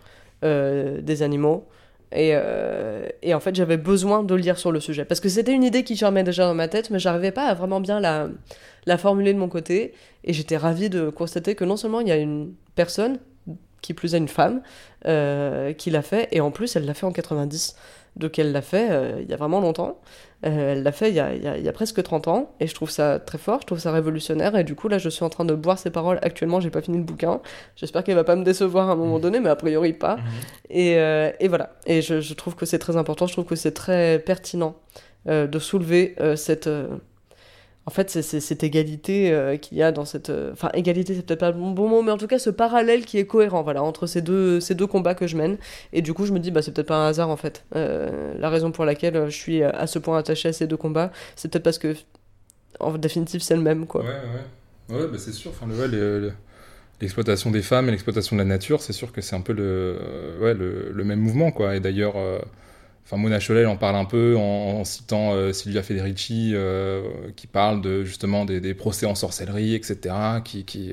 euh, des animaux. Et, euh, et en fait, j'avais besoin de lire sur le sujet. Parce que c'était une idée qui germait déjà dans ma tête, mais j'arrivais pas à vraiment bien la, formuler de mon côté. Et j'étais ravie de constater que non seulement il y a une personne, qui plus est une femme, qui l'a fait, et en plus elle l'a fait en 90. Donc elle l'a fait euh, il y a vraiment longtemps. Euh, elle l'a fait il y, a, il, y a, il y a presque 30 ans, et je trouve ça très fort, je trouve ça révolutionnaire, et du coup là je suis en train de boire ses paroles actuellement, j'ai pas fini le bouquin. J'espère qu'elle va pas me décevoir à un moment donné, mais a priori pas. Et, euh, et voilà, et je, je trouve que c'est très important, je trouve que c'est très pertinent de soulever cette... en fait, c'est cette égalité euh, qu'il y a dans cette... euh, Enfin, égalité, c'est peut-être pas le bon mot, mais en tout cas, ce parallèle qui est cohérent, voilà, entre ces deux, ces deux combats que je mène. Et du coup, je me dis, bah, c'est peut-être pas un hasard, en fait. Euh, la raison pour laquelle je suis à ce point attaché à ces deux combats, c'est peut-être parce que, en définitive, c'est le même, quoi. Ouais, ouais. Ouais, bah, c'est sûr. Enfin, l'exploitation des femmes et l'exploitation de la nature, c'est sûr que c'est un peu le, ouais, le, même mouvement, quoi. Et d'ailleurs, enfin, Mona Chollet en parle un peu en, en citant euh, Silvia Federici, euh, qui parle de justement des, procès en sorcellerie, etc., qui, qui,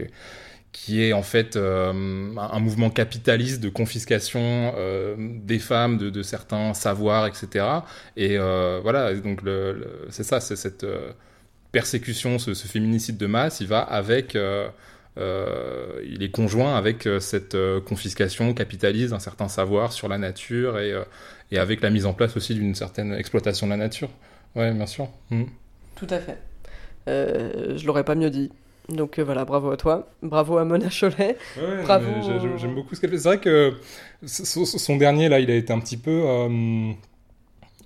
qui est en fait euh, un, mouvement capitaliste de confiscation euh, des femmes, de, certains savoirs, etc. Et voilà, donc c'est ça, c'est cette persécution, ce, féminicide de masse, il va avec, il est conjoint avec cette confiscation capitaliste d'un certain savoir sur la nature et, et avec la mise en place aussi d'une certaine exploitation de la nature. Ouais, bien sûr. Mm. Tout à fait. Euh, je l'aurais pas mieux dit. Donc euh, voilà, bravo à toi. Bravo à Mona Cholet. Ouais, Bravo. J'aime beaucoup ce qu'elle fait. C'est vrai que son, son dernier, là, il a été un petit peu.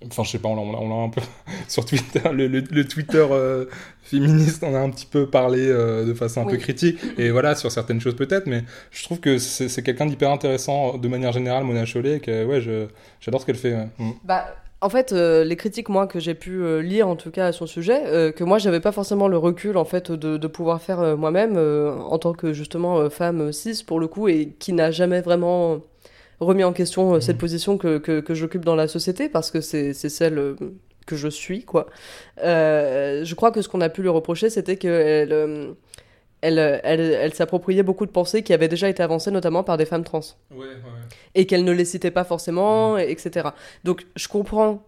Euh, Enfin, je sais pas, on l'a- un peu sur Twitter, le, le- le Twitter euh, féministe, on a un petit peu parlé euh, de façon un peu critique, et voilà, sur certaines choses peut-être, mais je trouve que c'est quelqu'un d'hyper intéressant de manière générale, Mona Chollet, et que ouais, j'adore ce qu'elle fait. ouais. Mm. Bah, en fait, euh, les critiques, moi, que j'ai pu euh, lire, en tout cas, à son sujet, euh, que moi, j'avais pas forcément le recul, en fait, de, de pouvoir faire euh, moi-même, euh, en tant que, justement, euh, femme cis, pour le coup, et qui n'a jamais vraiment remis en question euh, cette Mhm. position que, que, que j'occupe dans la société, parce que c'est c'est celle euh, que je suis, quoi. Euh, je crois que ce qu'on a pu lui reprocher, c'était qu'elle... euh, elle, elle, elle s'appropriait beaucoup de pensées qui avaient déjà été avancées, notamment par des femmes trans et qu'elle ne les citait pas forcément, et- etc. Donc je comprends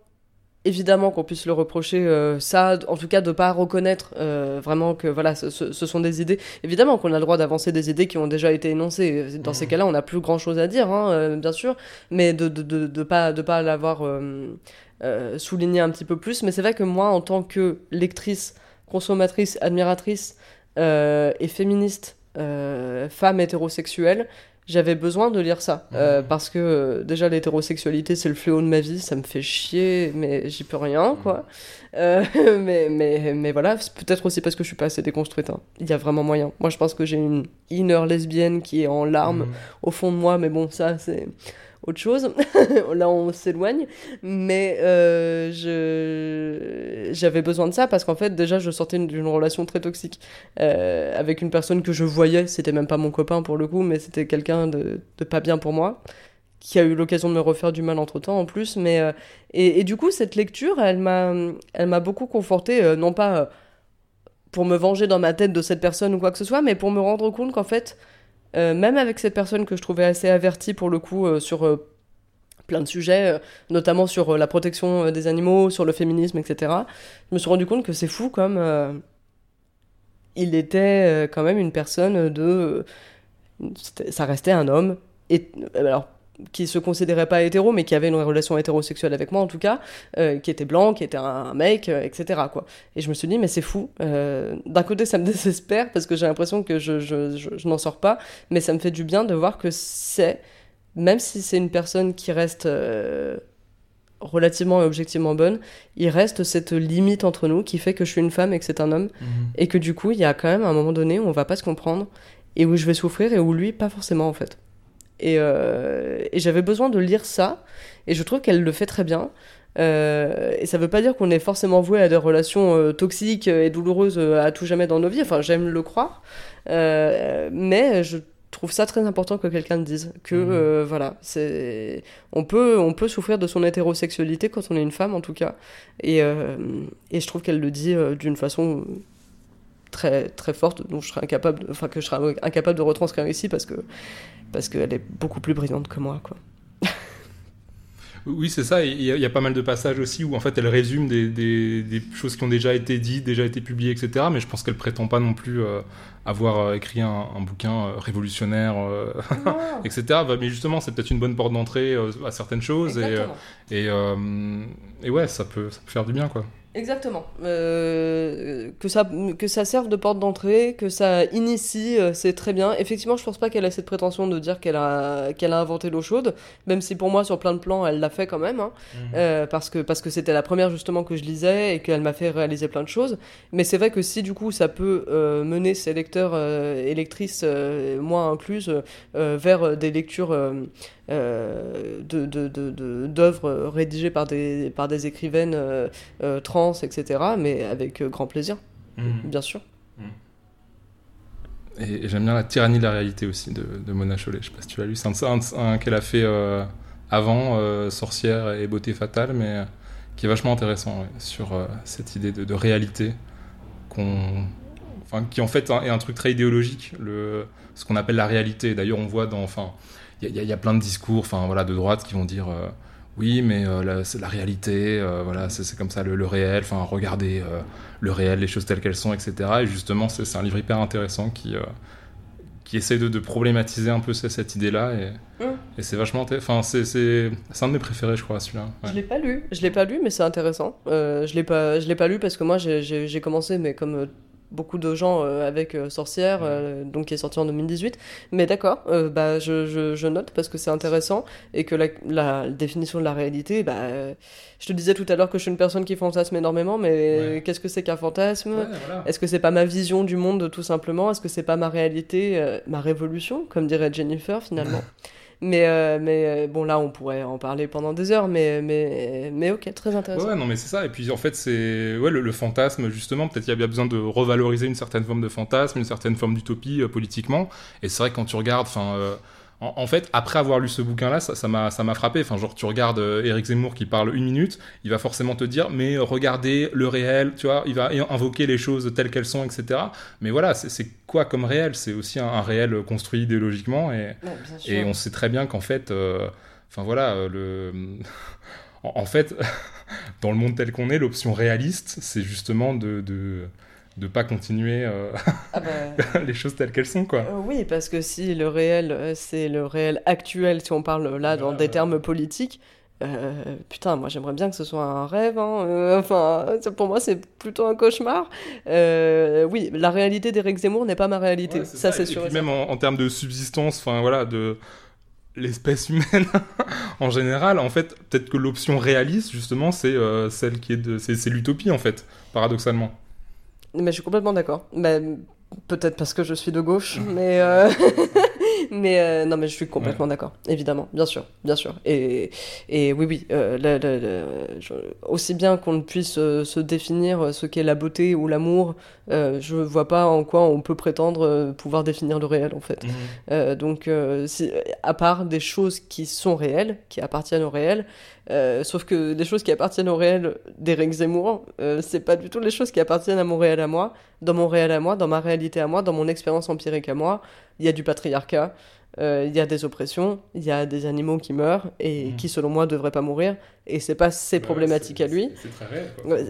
évidemment qu'on puisse le reprocher euh, ça, en tout cas de pas reconnaître euh, vraiment que voilà, ce, sont des idées. Évidemment qu'on a le droit d'avancer des idées qui ont déjà été énoncées. Dans ces Mhm. cas-là, on n'a plus grand-chose à dire, hein, euh, bien sûr, mais de de, de, de pas de pas l'avoir souligné un petit peu plus. Mais c'est vrai que moi, en tant que lectrice, consommatrice, admiratrice et féministe, femme hétérosexuelle, j'avais besoin de lire ça. Euh, Mhm. parce que euh, déjà, l'hétérosexualité, c'est le fléau de ma vie, ça me fait chier, mais j'y peux rien, quoi. Euh, mais, mais, mais voilà, c'est peut-être aussi parce que je suis pas assez déconstruite. hein. Il y a vraiment moyen. Moi, je pense que j'ai une inner lesbienne qui est en larmes Mm. au fond de moi, mais bon, ça, c'est autre chose. Là, on s'éloigne. Mais euh, je... j'avais besoin de ça parce qu'en fait, déjà, je sortais d'une relation très toxique euh, avec une personne que je voyais. C'était même pas mon copain pour le coup, mais c'était quelqu'un de, de pas bien pour moi qui a eu l'occasion de me refaire du mal entre temps en plus. Mais, euh, et, du coup, cette lecture, elle m'a, elle m'a beaucoup confortée, non pas pour me venger dans ma tête de cette personne ou quoi que ce soit, mais pour me rendre compte qu'en fait, même avec cette personne que je trouvais assez avertie pour le coup euh, sur euh, plein de sujets, euh, notamment sur euh, la protection euh, des animaux, sur le féminisme, etc., je me suis rendu compte que c'est fou comme euh, il était euh, quand même une personne de... euh, ça restait un homme, et, euh, alors, qui se considérait pas hétéro, mais qui avait une relation hétérosexuelle avec moi en tout cas, euh, qui était blanc, qui était un, un mec, euh, etc. Quoi. Et je me suis dit, mais c'est fou. Euh, D'un côté, ça me désespère parce que j'ai l'impression que je, je, je, je n'en sors pas, mais ça me fait du bien de voir que c'est, même si c'est une personne qui reste relativement et objectivement bonne, il reste cette limite entre nous qui fait que je suis une femme et que c'est un homme, Mm. et que du coup, il y a quand même un moment donné où on va pas se comprendre, et où je vais souffrir, et où lui, pas forcément en fait. Et, euh, et j'avais besoin de lire ça, et je trouve qu'elle le fait très bien. Euh, et ça veut pas dire qu'on est forcément voué à des relations euh, toxiques et douloureuses à tout jamais dans nos vies. Enfin, j'aime le croire. Mais je trouve ça très important que quelqu'un le dise. Que, Mhm. voilà, c'est... On peut, on peut souffrir de son hétérosexualité quand on est une femme, en tout cas. Et, et je trouve qu'elle le dit d'une façon très, très forte, dont je serais incapable de, enfin, que je serais incapable de retranscrire ici parce que parce qu'elle est beaucoup plus brillante que moi, quoi. Oui, c'est ça. Il y, a- il y a pas mal de passages aussi où en fait elle résume des, des- des choses qui ont déjà été dites, déjà été publiées, etc. Mais je pense qu'elle prétend pas non plus euh, avoir euh, écrit un, un bouquin euh, révolutionnaire, euh, etc. Bah, Mais justement, c'est peut-être une bonne porte d'entrée euh, à certaines choses. Et, euh, euh, et ouais, ça peut, ça peut faire du bien, quoi. Exactement. Euh, que, ça, que ça serve de porte d'entrée, que ça initie, euh, c'est très bien. Effectivement, je pense pas qu'elle ait cette prétention de dire qu'elle a, qu'elle a inventé l'eau chaude, même si pour moi, sur plein de plans, elle l'a fait quand même. hein. Euh, parce que parce que c'était la première justement que je lisais et qu'elle m'a fait réaliser plein de choses. Mais c'est vrai que si du coup ça peut euh, mener ses lecteurs euh, et lectrices, euh, moi incluse, euh, vers des lectures euh, euh, de, de, de, de- d'œuvres rédigées par des, par des écrivaines euh, euh, trans, etc. Mais avec euh, grand plaisir, Mhm. bien sûr. Et, et j'aime bien la tyrannie de la réalité aussi de, de Mona Chollet. Je sais pas si tu l'as lu. C'est un, un- un qu'elle a fait euh, avant, euh, Sorcière et Beauté fatale, mais euh, qui est vachement intéressant ouais, sur euh, cette idée de, de réalité qu'on, enfin, qui en fait hein, est un truc très idéologique, le, ce qu'on appelle la réalité. D'ailleurs, on voit dans, enfin, il y, a- il y a plein de discours, enfin voilà, de droite qui vont dire. euh, oui, mais euh, la, c'est la réalité, euh, voilà, c'est c'est comme ça le, le réel. Enfin, regardez euh, le réel, les choses telles qu'elles sont, etc. Et justement, c'est c'est un livre hyper intéressant qui, qui essaie de, de problématiser un peu ce- cette idée-là. Et, Mm. et c'est vachement. Enfin, c'est- c'est c'est un de mes préférés, je crois, celui-là. Ouais. Je l'ai pas lu, je l'ai pas lu, mais c'est intéressant. Je l'ai pas, je l'ai pas lu parce que moi j'ai- j'ai j'ai commencé, mais comme beaucoup de gens euh, avec euh, Sorcière, euh, donc qui est sorti en 2018. Mais d'accord, euh, bah, je, je, je note parce que c'est intéressant et que la, la définition de la réalité, bah, je te disais tout à l'heure que je suis une personne qui fantasme énormément, mais Ouais. qu'est-ce que c'est qu'un fantasme? Ouais, voilà. Est-ce que c'est pas ma vision du monde tout simplement? Est-ce que c'est pas ma réalité, euh, ma révolution, comme dirait Jennifer finalement? Mais, euh, mais euh, bon, là, on pourrait en parler pendant des heures, mais, mais, mais ok, très intéressant. Ouais, non, mais c'est ça. Et puis, en fait, c'est ouais, le, fantasme, justement, peut-être qu'il y a bien besoin de revaloriser une certaine forme de fantasme, une certaine forme d'utopie euh, politiquement. Et c'est vrai que quand tu regardes, enfin, en, en fait, après avoir lu ce bouquin-là, ça m'a ça m'a frappé. Enfin, genre, tu regardes euh, Eric Zemmour qui parle une minute, il va forcément te dire, mais regardez le réel, tu vois, il va invoquer les choses telles qu'elles sont, etc. Mais voilà, c'est quoi comme réel? C'est aussi un, un réel construit idéologiquement et. Ouais. Et on sait très bien qu'en fait, euh, enfin voilà, euh, le, en, en fait, dans le monde tel qu'on est, l'option réaliste, c'est justement de de de pas continuer euh, Ah bah, les choses telles qu'elles sont, quoi. euh, oui, parce que si le réel, euh, c'est le réel actuel, si on parle là dans Voilà, des termes politiques, putain, moi j'aimerais bien que ce soit un rêve. hein, enfin, pour moi, c'est plutôt un cauchemar. Oui, la réalité d'Éric Zemmour n'est pas ma réalité. Ouais, ça, c'est Et sûr. puis et même en, en termes de subsistance, enfin voilà, de l'espèce humaine en général, en fait, peut-être que l'option réaliste, justement, c'est celle qui est de, c'est l'utopie en fait, paradoxalement. Mais je suis complètement d'accord. Mais peut-être parce que je suis de gauche, mais euh, mais euh, non, mais je suis complètement d'accord. Évidemment, bien sûr, bien sûr. Et et oui, oui. euh, je- aussi bien qu'on ne puisse se définir ce qu'est la beauté ou l'amour, je vois pas en quoi on peut prétendre pouvoir définir le réel en fait. Euh, donc, si- à part des choses qui sont réelles, qui appartiennent au réel, euh, sauf que les choses qui appartiennent au réel d'Éric Zemmour, euh, c'est pas du tout les choses qui appartiennent à mon réel à moi, dans mon réel à moi, dans ma réalité à moi, dans mon expérience empirique à moi. Il y a du patriarcat, euh, il y a des oppressions, il y a des animaux qui meurent et Mhm. qui, selon moi, devraient pas mourir. Et c'est pas ses problématiques à lui. C'est très réel, Ouais,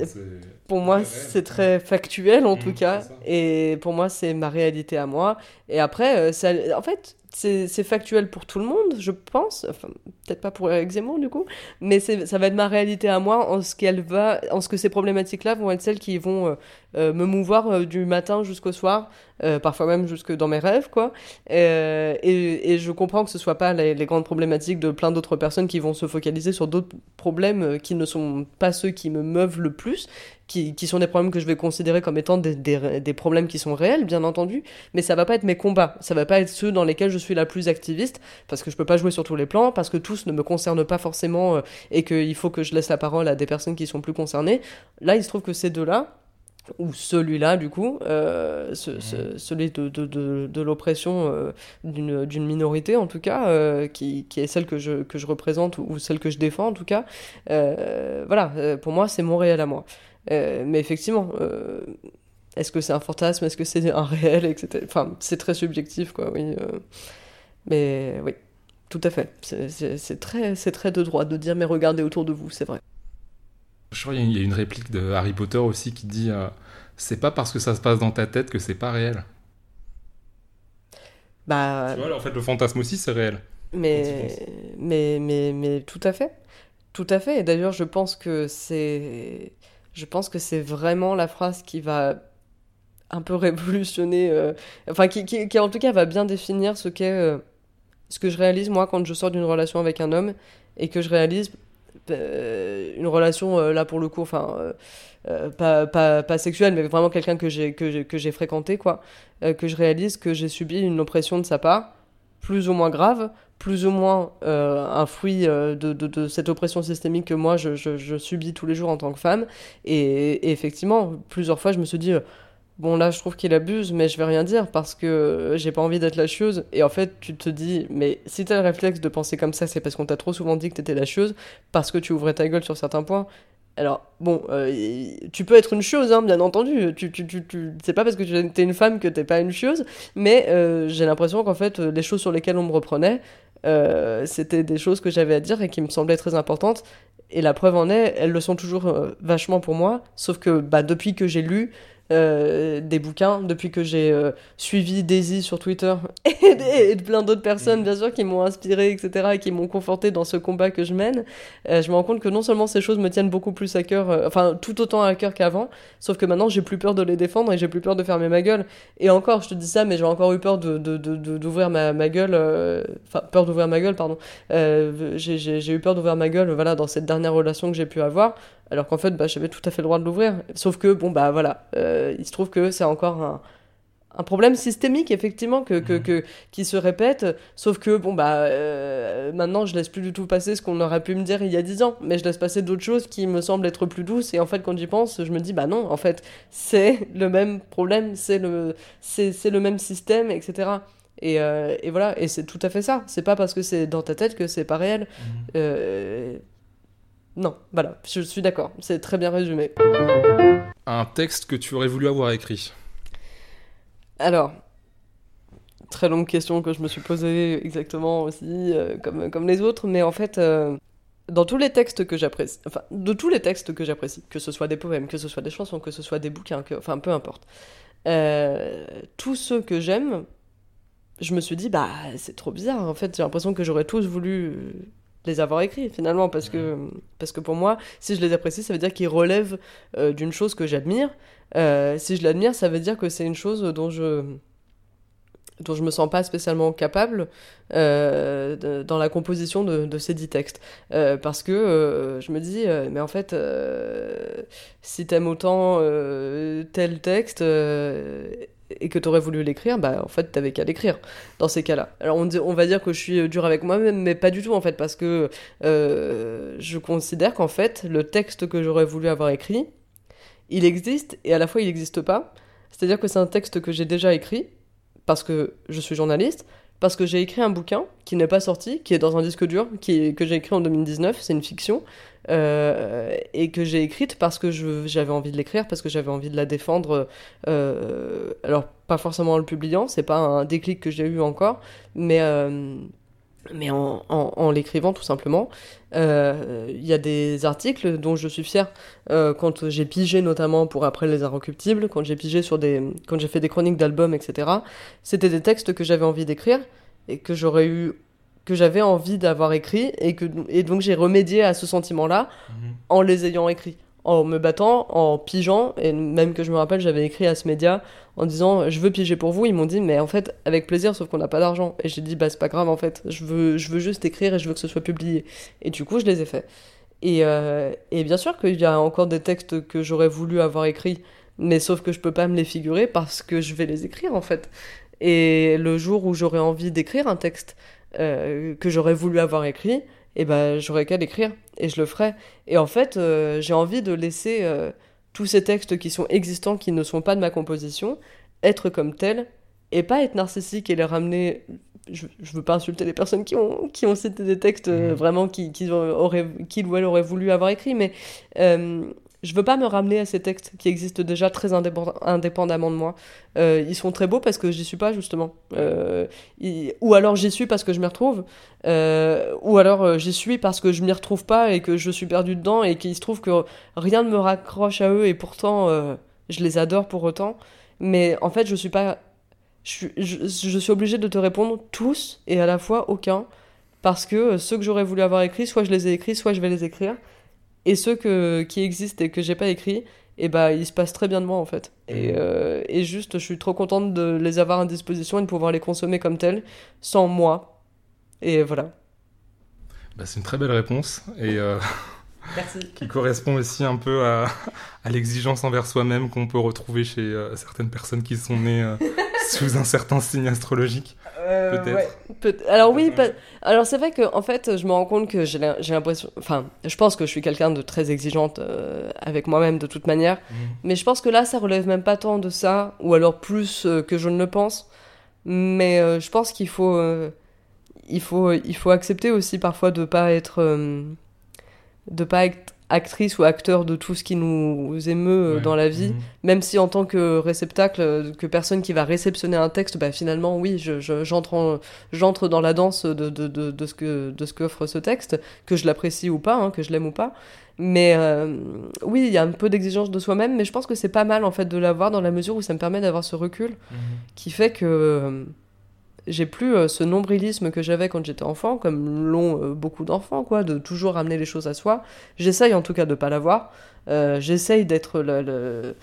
Pour moi, c'est très factuel en Mhm, tout cas, et pour moi, c'est ma réalité à moi. Et après, euh, ça, en fait, c'est factuel pour tout le monde, je pense. Enfin, peut-être pas pour Zemmour du coup, mais ça va être ma réalité à moi en ce qu'elle va, en ce que ces problématiques-là vont être celles qui vont euh, me mouvoir euh, du matin jusqu'au soir, euh, parfois même jusque dans mes rêves, quoi. Et, je comprends que ce soit pas les, grandes problématiques de plein d'autres personnes qui vont se focaliser sur d'autres problèmes qui ne sont pas ceux qui me meuvent le plus, qui, sont des problèmes que je vais considérer comme étant des, problèmes qui sont réels, bien entendu, mais ça va pas être mes combats, ça va pas être ceux dans lesquels je suis la plus activiste, parce que je peux pas jouer sur tous les plans, parce que tous ne me concernent pas forcément, et qu'il faut que je laisse la parole à des personnes qui sont plus concernées. Là, il se trouve que ces deux-là, ou celui-là du coup, euh, ce- ce- celui de, de, de, de l'oppression euh, d'une minorité en tout cas, euh, qui, qui est celle que je, que je représente ou, ou celle que je défends en tout cas, euh, voilà, pour moi c'est mon réel à moi. Mais effectivement, est-ce que c'est un fantasme, est-ce que c'est un réel, etc. Enfin, c'est très subjectif quoi, oui. mais oui, tout à fait. C'est- très, c'est très de droit de dire mais regardez autour de vous, c'est vrai. Je crois qu'il y a une réplique de Harry Potter aussi qui dit euh, c'est pas parce que ça se passe dans ta tête que c'est pas réel. Bah, Tu vois, en fait, le fantasme aussi, c'est réel. Mais, mais, mais, mais tout à fait. Tout à fait. Et d'ailleurs, je pense que c'est, je pense que c'est vraiment la phrase qui va un peu révolutionner, euh, enfin, qui, qui, qui, en tout cas va bien définir ce qu'est, euh, ce que je réalise moi quand je sors d'une relation avec un homme et que je réalise une relation euh, là pour le coup, enfin, euh, euh, pas, pas, pas sexuelle, mais vraiment quelqu'un que j'ai que que fréquenté quoi, euh, que je réalise que j'ai subi une oppression de sa part, plus ou moins grave, plus ou moins euh, un fruit euh, de, cette oppression systémique que moi je, subis tous les jours en tant que femme. Et, effectivement, plusieurs fois je me suis dit, euh, bon là je trouve qu'il abuse, mais je vais rien dire parce que euh, j'ai pas envie d'être la chieuse. Et en fait, tu te dis, mais si t'as le réflexe de penser comme ça, c'est parce qu'on t'a trop souvent dit que t'étais la chieuse, parce que tu ouvrais ta gueule sur certains points. Alors, bon, euh, tu peux être une chieuse, hein, bien entendu. Tu, tu, tu. C'est pas parce que tu es une femme que t'es pas une chieuse, mais euh, j'ai l'impression qu'en fait, les choses sur lesquelles on me reprenait, euh, c'était des choses que j'avais à dire et qui me semblaient très importantes. Et la preuve en est, elles le sont toujours vachement pour moi, sauf que bah, depuis que j'ai lu, euh, des bouquins depuis que j'ai euh, suivi Daisy sur Twitter et, et plein d'autres personnes, bien sûr, qui m'ont inspiré, etc., et qui m'ont conforté dans ce combat que je mène. Euh, je me rends compte que non seulement ces choses me tiennent beaucoup plus à cœur, enfin, tout autant à cœur qu'avant, sauf que maintenant, j'ai plus peur de les défendre et j'ai plus peur de fermer ma gueule. Et encore, je te dis ça, mais j'ai encore eu peur de, de- de- d'ouvrir ma, ma gueule, enfin, peur d'ouvrir ma gueule, pardon. J'ai, eu peur d'ouvrir ma gueule, voilà, dans cette dernière relation que j'ai pu avoir, alors qu'en fait, bah, j'avais tout à fait le droit de l'ouvrir. Sauf que, bon, bah voilà, il se trouve que c'est encore un, un problème systémique, effectivement, que, que, que- qui se répète. Sauf que, bon, bah, euh, maintenant, je laisse plus du tout passer ce qu'on aurait pu me dire il y a 10 ans, mais je laisse passer d'autres choses qui me semblent être plus douces. Et en fait, quand j'y pense, je me dis, bah non, en fait, c'est le même problème, c'est le, c'est, le même système, etc. Et, euh, et voilà, et c'est tout à fait ça. C'est pas parce que c'est dans ta tête que c'est pas réel. Euh, Non, voilà, je suis d'accord, c'est très bien résumé. Un texte que tu aurais voulu avoir écrit. Alors, très longue question que je me suis posée exactement aussi, euh, comme, comme les autres, mais en fait, euh, dans tous les textes que j'apprécie, enfin, de tous les textes que j'apprécie, que ce soit des poèmes, que ce soit des chansons, que ce soit des bouquins, enfin, peu importe, euh, tous ceux que j'aime, je me suis dit, bah, c'est trop bizarre, en fait, j'ai l'impression que j'aurais tous voulu les avoir écrits, finalement, parce que, parce que pour moi, si je les apprécie, ça veut dire qu'ils relèvent euh, d'une chose que j'admire, euh, si je l'admire, ça veut dire que c'est une chose dont je dont je me sens pas spécialement capable euh, de- dans la composition de, de ces dix textes. Euh, parce que euh, je me dis, mais en fait, si t'aimes autant tel texte et que t'aurais voulu l'écrire, bah en fait, t'avais qu'à l'écrire dans ces cas-là. Alors on, va dire que je suis dur avec moi-même, mais pas du tout en fait, parce que euh, je considère qu'en fait, le texte que j'aurais voulu avoir écrit, il existe et à la fois il n'existe pas. C'est-à-dire que c'est un texte que j'ai déjà écrit parce que je suis journaliste, parce que j'ai écrit un bouquin qui n'est pas sorti, qui est dans un disque dur, qui que j'ai écrit en 2019, c'est une fiction, euh, et que j'ai écrite parce que j'avais envie de l'écrire, parce que j'avais envie de la défendre. euh, alors, pas forcément en le publiant, c'est pas un déclic que j'ai eu encore, mais, euh, mais en, en- en l'écrivant tout simplement. Euh, Il y a des articles dont je suis fière euh, quand j'ai pigé notamment pour après les inrecuptibles, quand j'ai pigé sur des, quand j'ai fait des chroniques d'albums, etc. C'était des textes que j'avais envie d'écrire et que j'aurais eu, que j'avais envie d'avoir écrit et que et donc j'ai remédié à ce sentiment-là en les ayant écrits, en me battant, en pigeant et même que je me rappelle, j'avais écrit à ce média en disant je veux piger pour vous. Ils m'ont dit mais en fait avec plaisir, sauf qu'on n'a pas d'argent. Et j'ai dit bah c'est pas grave en fait, je veux, je veux juste écrire et je veux que ce soit publié. Et du coup je les ai faits. Et, euh, et bien sûr qu'il y a encore des textes que j'aurais voulu avoir écrits, mais sauf que je peux pas me les figurer parce que je vais les écrire en fait. Et le jour où j'aurais envie d'écrire un texte euh, que j'aurais voulu avoir écrit, et ben j'aurais qu'à l'écrire et je le ferai. Et en fait, euh, j'ai envie de laisser euh, tous ces textes qui sont existants, qui ne sont pas de ma composition, être comme tels et pas être narcissique et les ramener. Je, je veux pas insulter les personnes qui ont, qui ont cité des textes euh, Mhm. vraiment qui, qui auraient, qu'il ou elle aurait voulu avoir écrit, mais je veux pas me ramener à ces textes qui existent déjà très indépend- indépendamment de moi. Euh, ils sont très beaux parce que j'y suis pas justement. Euh, ou alors j'y suis parce que je m'y retrouve. Euh, ou alors j'y suis parce que je m'y retrouve pas et que je suis perdu dedans et qu'il se trouve que rien ne me raccroche à eux et pourtant je les adore pour autant. Mais en fait je suis pas. Je, suis- je, suis obligée de te répondre tous et à la fois aucun. Parce que ceux que j'aurais voulu avoir écrits, soit je les ai écrits, soit je vais les écrire. Et ceux que, qui existent et que j'ai pas écrits, et bah ils se passent très bien de moi en fait. Et, Mhm. euh, et juste, je suis trop contente de les avoir à disposition et de pouvoir les consommer comme tels, sans moi. Et voilà. Bah, c'est une très belle réponse et euh, Merci. qui correspond aussi un peu à, à l'exigence envers soi-même qu'on peut retrouver chez euh, certaines personnes qui sont nées euh, sous un certain signe astrologique. Peut-être. Peut- Alors oui, pas- alors c'est vrai que en fait, je me rends compte que j'ai l'im- j'ai l'impression, enfin, je pense que je suis quelqu'un de très exigeante euh, avec moi-même de toute manière, mais je pense que là, ça relève même pas tant de ça, ou alors plus euh, que je ne le pense. Mais euh, je pense qu'il faut, euh, il faut, il faut accepter aussi parfois de pas être, euh, de pas être actrice ou acteur de tout ce qui nous émeut euh, Ouais. dans la vie, Mhm. même si en tant que réceptacle, euh, que personne qui va réceptionner un texte, bah, finalement, oui, je- je- j'entre en- j'entre dans la danse de, de, de, de ce que de ce qu'offre ce texte, que je l'apprécie ou pas, hein, que je l'aime ou pas. Mais euh, oui, il y a un peu d'exigence de soi-même, mais je pense que c'est pas mal en fait de l'avoir dans la mesure où ça me permet d'avoir ce recul Mhm. qui fait que j'ai plus euh, ce nombrilisme que j'avais quand j'étais enfant, comme l'ont euh, beaucoup d'enfants, quoi, de toujours ramener les choses à soi. J'essaye en tout cas de pas l'avoir. Euh, J'essaye d'être le- le-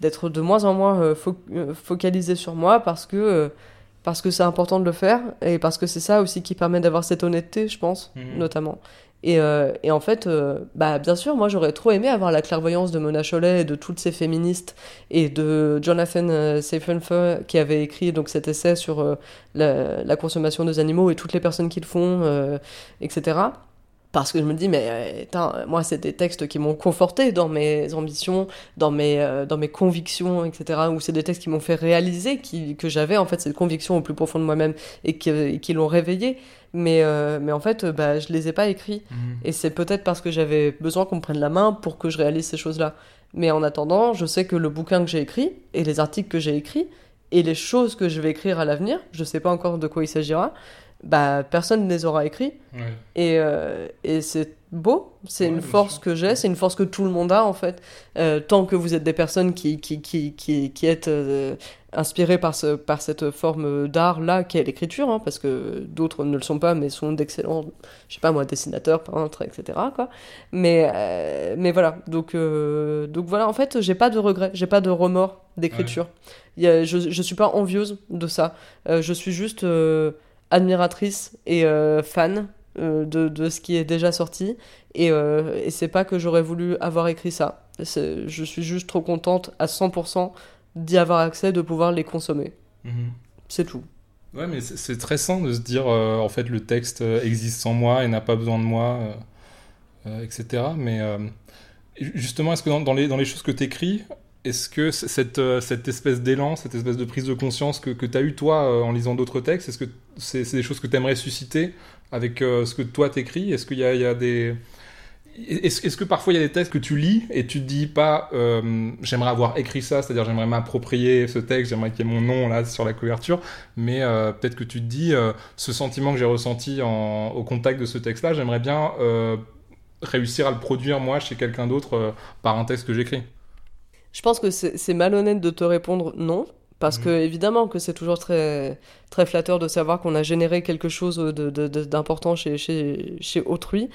d'être de moins en moins fo- focalisé sur moi parce que parce que c'est important de le faire et parce que c'est ça aussi qui permet d'avoir cette honnêteté, je pense, Mhm. notamment. Et, euh, et en fait, euh, bah, bien sûr, moi j'aurais trop aimé avoir la clairvoyance de Mona Chollet et de toutes ces féministes et de Jonathan euh, Seyfried qui avait écrit donc cet essai sur la, consommation des animaux et toutes les personnes qui le font, etc. Parce que je me dis, mais moi, c'est des textes qui m'ont conforté dans mes ambitions, dans mes, dans mes convictions, etc. Ou c'est des textes qui m'ont fait réaliser que j'avais en fait cette conviction au plus profond de moi-même et qui, qui l'ont réveillé. Mais, euh, mais en fait, bah, je les ai pas écrits. Mhm. Et c'est peut-être parce que j'avais besoin qu'on me prenne la main pour que je réalise ces choses-là. Mais en attendant, je sais que le bouquin que j'ai écrit, et les articles que j'ai écrits, et les choses que je vais écrire à l'avenir, je sais pas encore de quoi il s'agira, bah personne ne les aura écrits. Ouais. Et, euh, et c'est beau, c'est Ouais, une force sûr. que j'ai, c'est une force que tout le monde a en fait. Euh, tant que vous êtes des personnes qui, qui, qui, qui, qui êtes euh, inspirées par, ce, par cette forme d'art-là qu'est l'écriture, hein, parce que d'autres ne le sont pas, mais sont d'excellents, je sais pas moi, dessinateurs, peintres, etc. Quoi. Mais, euh, mais voilà, donc, euh, donc voilà, en fait, j'ai pas de regrets, j'ai pas de remords d'écriture. Je, je suis pas envieuse de ça, Euh, je suis juste admiratrice et fan de, de ce qui est déjà sorti. Et, euh, et c'est pas que j'aurais voulu avoir écrit ça. Je suis juste trop contente à 100% d'y avoir accès, de pouvoir les consommer. Mhm. C'est tout. Ouais, mais c'est très sain de se dire, euh, en fait, le texte euh, existe sans moi et n'a pas besoin de moi, euh, etc. Mais justement, est-ce que dans, dans les, dans les choses que tu écris, est-ce que cette, cette espèce d'élan, cette espèce de prise de conscience que, que tu as eu toi en lisant d'autres textes, est-ce que c'est c'est des choses que tu aimerais susciter avec euh, ce que toi t'écris? Est-ce qu'il y y a des... Est-ce que parfois il y a des textes que tu lis et tu te dis pas euh, j'aimerais avoir écrit ça, c'est-à-dire j'aimerais m'approprier ce texte, j'aimerais qu'il y ait mon nom là sur la couverture, mais euh, peut-être que tu te dis euh, ce sentiment que j'ai ressenti en- au contact de ce texte-là, j'aimerais bien réussir à le produire moi chez quelqu'un d'autre par un texte que j'écris. Je pense que c'est malhonnête de te répondre non. Parce Mhm. que évidemment que c'est toujours très, très flatteur de savoir qu'on a généré quelque chose de- de- de- d'important chez, chez, chez autrui.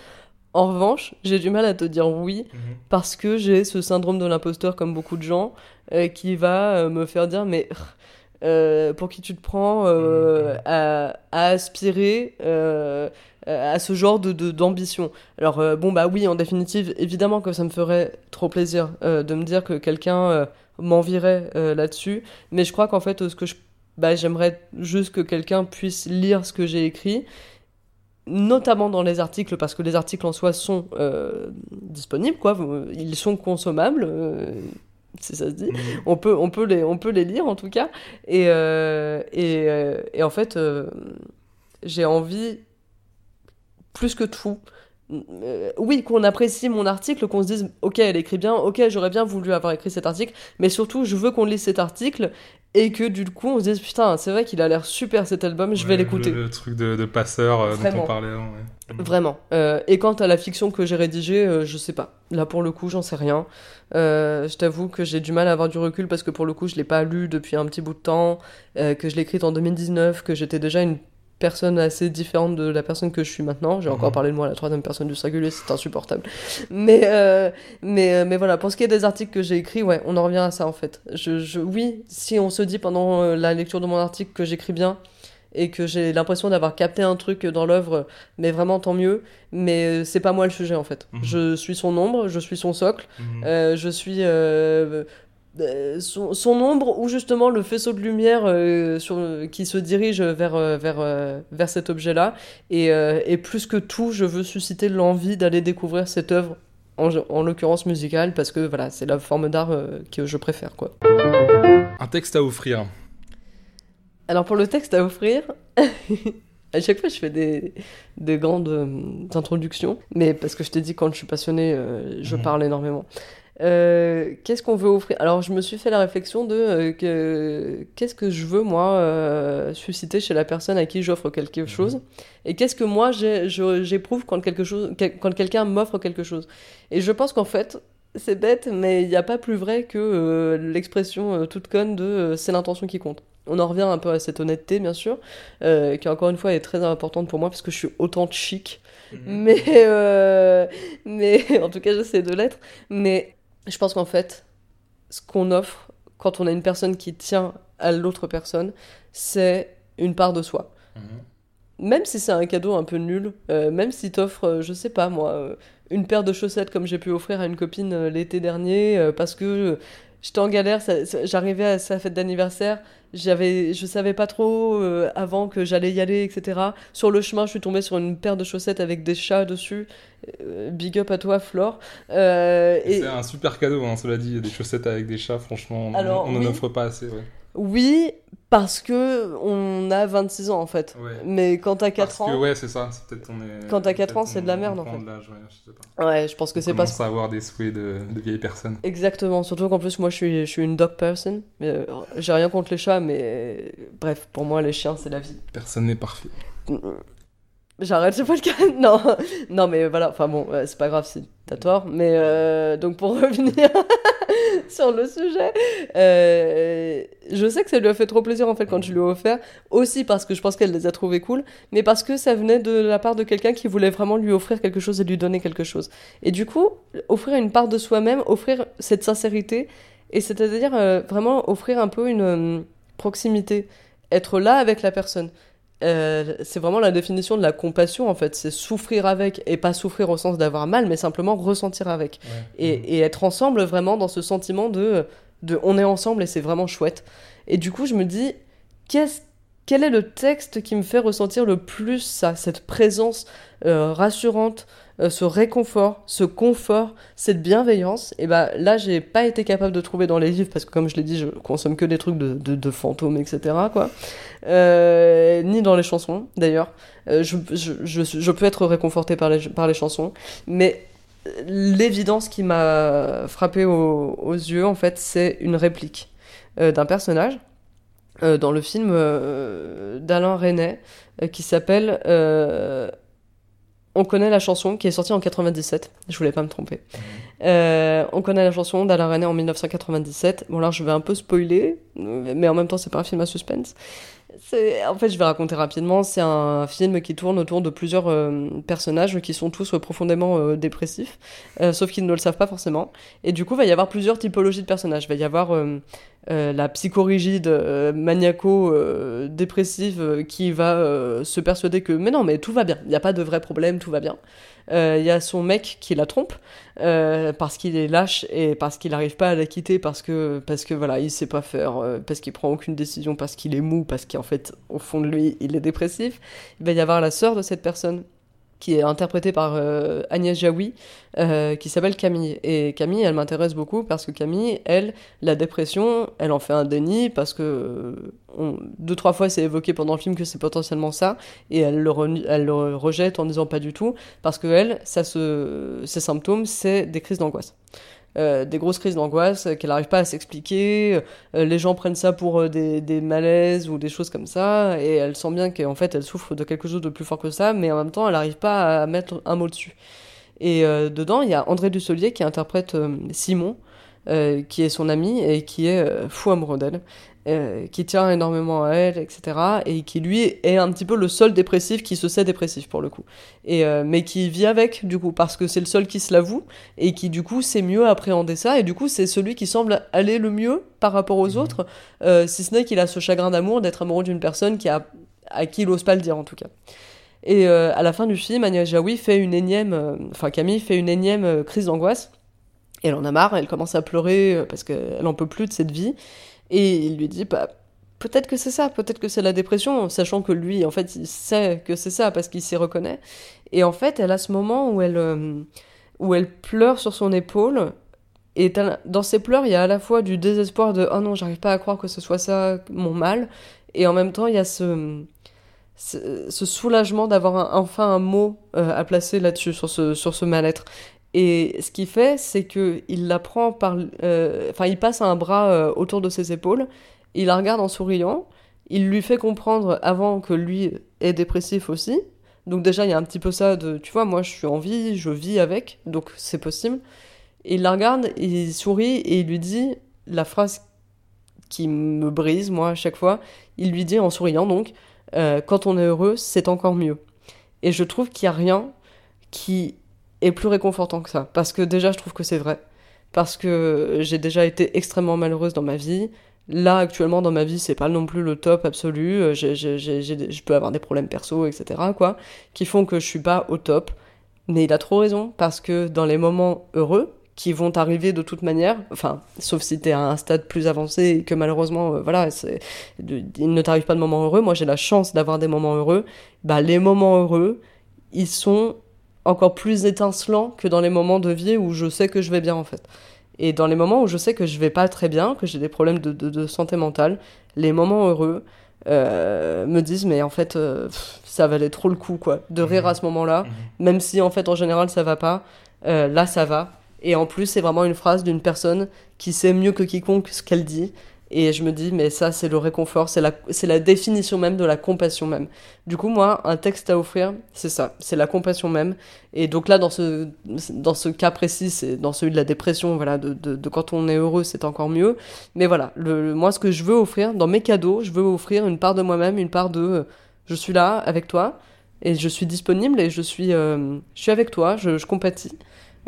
En revanche, j'ai du mal à te dire oui parce que j'ai ce syndrome de l'imposteur comme beaucoup de gens euh, qui va euh, me faire dire mais euh, pour qui tu te prends Mhm. à, à aspirer à ce genre de d'ambition. Alors bon bah oui en définitive évidemment que ça me ferait trop plaisir de me dire que quelqu'un m'envierait là-dessus. Mais je crois qu'en fait ce que je bah, j'aimerais juste que quelqu'un puisse lire ce que j'ai écrit notamment dans les articles, parce que les articles en soi sont euh, disponibles, quoi. Ils sont consommables, euh, si ça se dit. On peut, on, peut les, on peut les lire, en tout cas. Et, euh, et, et en fait, j'ai envie, plus que tout, oui, qu'on apprécie mon article, qu'on se dise, ok, elle écrit bien, ok, j'aurais bien voulu avoir écrit cet article, mais surtout, je veux qu'on lise cet article et que du coup, on se dise, putain, c'est vrai qu'il a l'air super cet album, je vais l'écouter. Le, le truc de, de passeur euh, dont on parlait avant. ouais. Vraiment. Euh, et quant à la fiction que j'ai rédigée, euh, je sais pas. Là, pour le coup, j'en sais rien. Euh, je t'avoue que j'ai du mal à avoir du recul parce que pour le coup, je l'ai pas lu depuis un petit bout de temps, que je l'ai écrite en 2019, que j'étais déjà une personne assez différente de la personne que je suis maintenant. J'ai encore Mhm. parlé de moi à la troisième personne du singulier, c'est insupportable. Mais, euh, mais, euh, mais voilà, pour ce qui est des articles que j'ai écrits, ouais, on en revient à ça en fait. Je, je, oui, si on se dit pendant euh, la lecture de mon article que j'écris bien, et que j'ai l'impression d'avoir capté un truc dans l'œuvre, mais vraiment tant mieux. Mais euh, c'est pas moi le sujet en fait. Mhm. Je suis son ombre, je suis son socle, Mhm. euh, je suis euh, euh, son, son ombre ou justement le faisceau de lumière euh, sur, qui se dirige vers, euh, vers, vers cet objet-là. Et, et plus que tout, je veux susciter l'envie d'aller découvrir cette œuvre. En, en l'occurrence musicale, parce que voilà, c'est la forme d'art que je préfère. Quoi. Un texte à offrir. Alors pour le texte à offrir, À chaque fois, je fais des, des grandes euh, introductions, mais parce que je t'ai dit, quand je suis passionnée, euh, je Mhm. parle énormément. Euh, qu'est-ce qu'on veut offrir? Alors, je me suis fait la réflexion de euh, que, qu'est-ce que je veux, moi, euh, susciter chez la personne à qui j'offre quelque chose, et qu'est-ce que moi j'éprouve quand, quelque chose, quand quelqu'un m'offre quelque chose? Et je pense qu'en fait, c'est bête, mais il n'y a pas plus vrai que l'expression toute conne de c'est l'intention qui compte. On en revient un peu à cette honnêteté, bien sûr, qui encore une fois est très importante pour moi parce que je suis autant chic. Mais, euh, mais en tout cas, j'essaie de l'être. Mais je pense qu'en fait, ce qu'on offre quand on a une personne qui tient à l'autre personne, c'est une part de soi. Mhm. Même si c'est un cadeau un peu nul, euh, même si t'offres, euh, je sais pas moi, euh, une paire de chaussettes comme j'ai pu offrir à une copine euh, l'été dernier, parce que j'étais en galère, j'arrivais à sa fête d'anniversaire, j'avais, je savais pas trop euh, avant que j'allais y aller, etc. Sur le chemin, je suis tombée sur une paire de chaussettes avec des chats dessus. Euh, big up à toi, Flore. Euh, Et C'est un super cadeau, hein, cela dit, des chaussettes avec des chats, franchement, on n'en oui. offre pas assez. Ouais. Oui, parce que on a 26 ans en fait. Ouais. Mais quand t'as 4 Parce ans, que ouais, c'est ça, c'est peut-être on est. Quand t'as quatre peut-être ans, c'est de la merde, en fait. ouais, je sais pas. ouais, je pense que On c'est pas à avoir des souhaits de, de vieilles personnes. Exactement, surtout qu'en plus moi je suis, je suis une dog person. Mais, euh, J'ai rien contre les chats, mais euh, bref, pour moi les chiens c'est la vie. Personne n'est parfait. J'arrête, le cas. Non, non mais voilà, enfin bon, c'est pas grave si t'as tort. Mais euh, donc pour revenir sur le sujet, euh, je sais que ça lui a fait trop plaisir en fait quand je lui ai offert. Aussi parce que je pense qu'elle les a trouvés cool, mais parce que ça venait de la part de quelqu'un qui voulait vraiment lui offrir quelque chose et lui donner quelque chose. Et du coup, offrir une part de soi-même, offrir cette sincérité, et c'est-à-dire euh, vraiment offrir un peu une proximité, être là avec la personne. Euh, c'est vraiment la définition de la compassion en fait, c'est souffrir avec et pas souffrir au sens d'avoir mal, mais simplement ressentir avec. Et, et être ensemble vraiment dans ce sentiment de, de on est ensemble et c'est vraiment chouette. Et du coup, je me dis, qu'est-ce quel est le texte qui me fait ressentir le plus ça, cette présence euh, rassurante, euh, ce réconfort, ce confort, cette bienveillance Et ben là, j'ai pas été capable de trouver dans les livres parce que, comme je l'ai dit, je consomme que des trucs de, fantômes, etc. Quoi. Euh, ni dans les chansons, d'ailleurs. Euh, je, peux être réconforté par les, chansons, mais l'évidence qui m'a frappé aux, yeux, en fait, c'est une réplique d'un personnage dans le film d'Alain Resnais qui s'appelle On connaît la chanson, qui est sortie en 97. Je voulais pas me tromper. Euh, on connaît la chanson d'Alain Resnais en 1997. Bon, là, je vais un peu spoiler, mais en même temps, c'est pas un film à suspense. En fait, je vais raconter rapidement. C'est un film qui tourne autour de plusieurs euh, personnages qui sont tous euh, profondément euh, dépressifs, sauf qu'ils ne le savent pas forcément. Et du coup, il va y avoir plusieurs typologies de personnages. Il va y avoir la psychorigide, maniaco-dépressive qui va se persuader que mais non, mais tout va bien, il n'y a pas de vrai problème, tout va bien. Euh, Il y a son mec qui la trompe euh, parce qu'il est lâche et parce qu'il n'arrive pas à la quitter parce que parce que voilà il sait pas faire euh, parce qu'il prend aucune décision parce qu'il est mou parce qu'en fait au fond de lui il est dépressif il va y avoir la sœur de cette personne qui est interprétée par euh, Agnès Jaoui, euh, qui s'appelle Camille. Et Camille, elle m'intéresse beaucoup parce que Camille, elle, la dépression, elle en fait un déni parce que euh, on- deux, trois fois c'est évoqué pendant le film que c'est potentiellement ça, et elle le, rejette en disant pas du tout, parce que elle, ça se, ses symptômes, c'est des crises d'angoisse. Euh, des grosses crises d'angoisse qu'elle n'arrive pas à s'expliquer, euh, les gens prennent ça pour euh, des, des malaises ou des choses comme ça, et elle sent bien qu'en fait elle souffre de quelque chose de plus fort que ça, mais en même temps elle n'arrive pas à mettre un mot dessus. Et dedans, il y a André Dussolier qui interprète Simon, qui est son ami et qui est fou amoureux d'elle, euh, qui tient énormément à elle, etc. Et qui lui est un petit peu le seul dépressif qui se sait dépressif pour le coup. Et, euh, mais qui vit avec du coup, parce que c'est le seul qui se l'avoue et qui du coup sait mieux appréhender ça. Et du coup, c'est celui qui semble aller le mieux par rapport aux Mhm. autres, euh, si ce n'est qu'il a ce chagrin d'amour d'être amoureux d'une personne qui a, à qui il n'ose pas le dire en tout cas. Et à la fin du film, Agnès Jaoui fait une énième, enfin Camille fait une énième crise d'angoisse. Et elle en a marre, elle commence à pleurer parce qu'elle en peut plus de cette vie. Et il lui dit, bah, peut-être que c'est ça, peut-être que c'est la dépression, sachant que lui, en fait, il sait que c'est ça parce qu'il s'y reconnaît. Et en fait, elle a ce moment où elle, euh, où elle pleure sur son épaule. Et dans ses pleurs, il y a à la fois du désespoir de oh non, j'arrive pas à croire que ce soit ça mon mal, et en même temps, il y a ce ce soulagement d'avoir enfin un mot euh, à placer là-dessus, sur ce, sur ce mal-être. Et ce qu'il fait, c'est que il la prend par, euh, enfin, il passe un bras euh, autour de ses épaules, il la regarde en souriant, il lui fait comprendre avant que lui est dépressif aussi. Donc déjà, il y a un petit peu ça de, tu vois, moi je suis en vie, je vis avec, donc c'est possible. Et il la regarde, il sourit et il lui dit la phrase qui me brise, moi, à chaque fois. Il lui dit en souriant, donc, euh, quand on est heureux, c'est encore mieux. Et je trouve qu'il n'y a rien qui plus réconfortant que ça. Parce que déjà, je trouve que c'est vrai. Parce que j'ai déjà été extrêmement malheureuse dans ma vie. Là, actuellement, dans ma vie, c'est pas non plus le top absolu. Je peux avoir des problèmes perso, etc., quoi, qui font que je suis pas au top. Mais il a trop raison, parce que dans les moments heureux, qui vont arriver de toute manière, enfin, sauf si t'es à un stade plus avancé et que malheureusement, euh, voilà, il ne t'arrive pas de moments heureux. Moi, j'ai la chance d'avoir des moments heureux. Bah, les moments heureux, ils sont encore plus étincelants que dans les moments de vie où je sais que je vais bien, en fait. Et dans les moments où je sais que je vais pas très bien, que j'ai des problèmes de, de- de santé mentale, les moments heureux euh, me disent, mais en fait, euh, pff, ça valait trop le coup, quoi, de rire à ce moment-là, même si en fait, en général, ça va pas. euh, là, ça va. Et en plus, c'est vraiment une phrase d'une personne qui sait mieux que quiconque ce qu'elle dit. Et je me dis, mais ça, c'est le réconfort, c'est la, c'est la définition même de la compassion même. Du coup, moi, un texte à offrir, c'est ça, c'est la compassion même. Et donc là, dans ce, dans ce cas précis, c'est dans celui de la dépression, voilà, de, de, quand on est heureux, c'est encore mieux. Mais voilà, le, moi, ce que je veux offrir, dans mes cadeaux, je veux offrir une part de moi-même, une part de euh, je suis là avec toi, et je suis disponible, et je suis, euh, je suis avec toi, je, je compatis,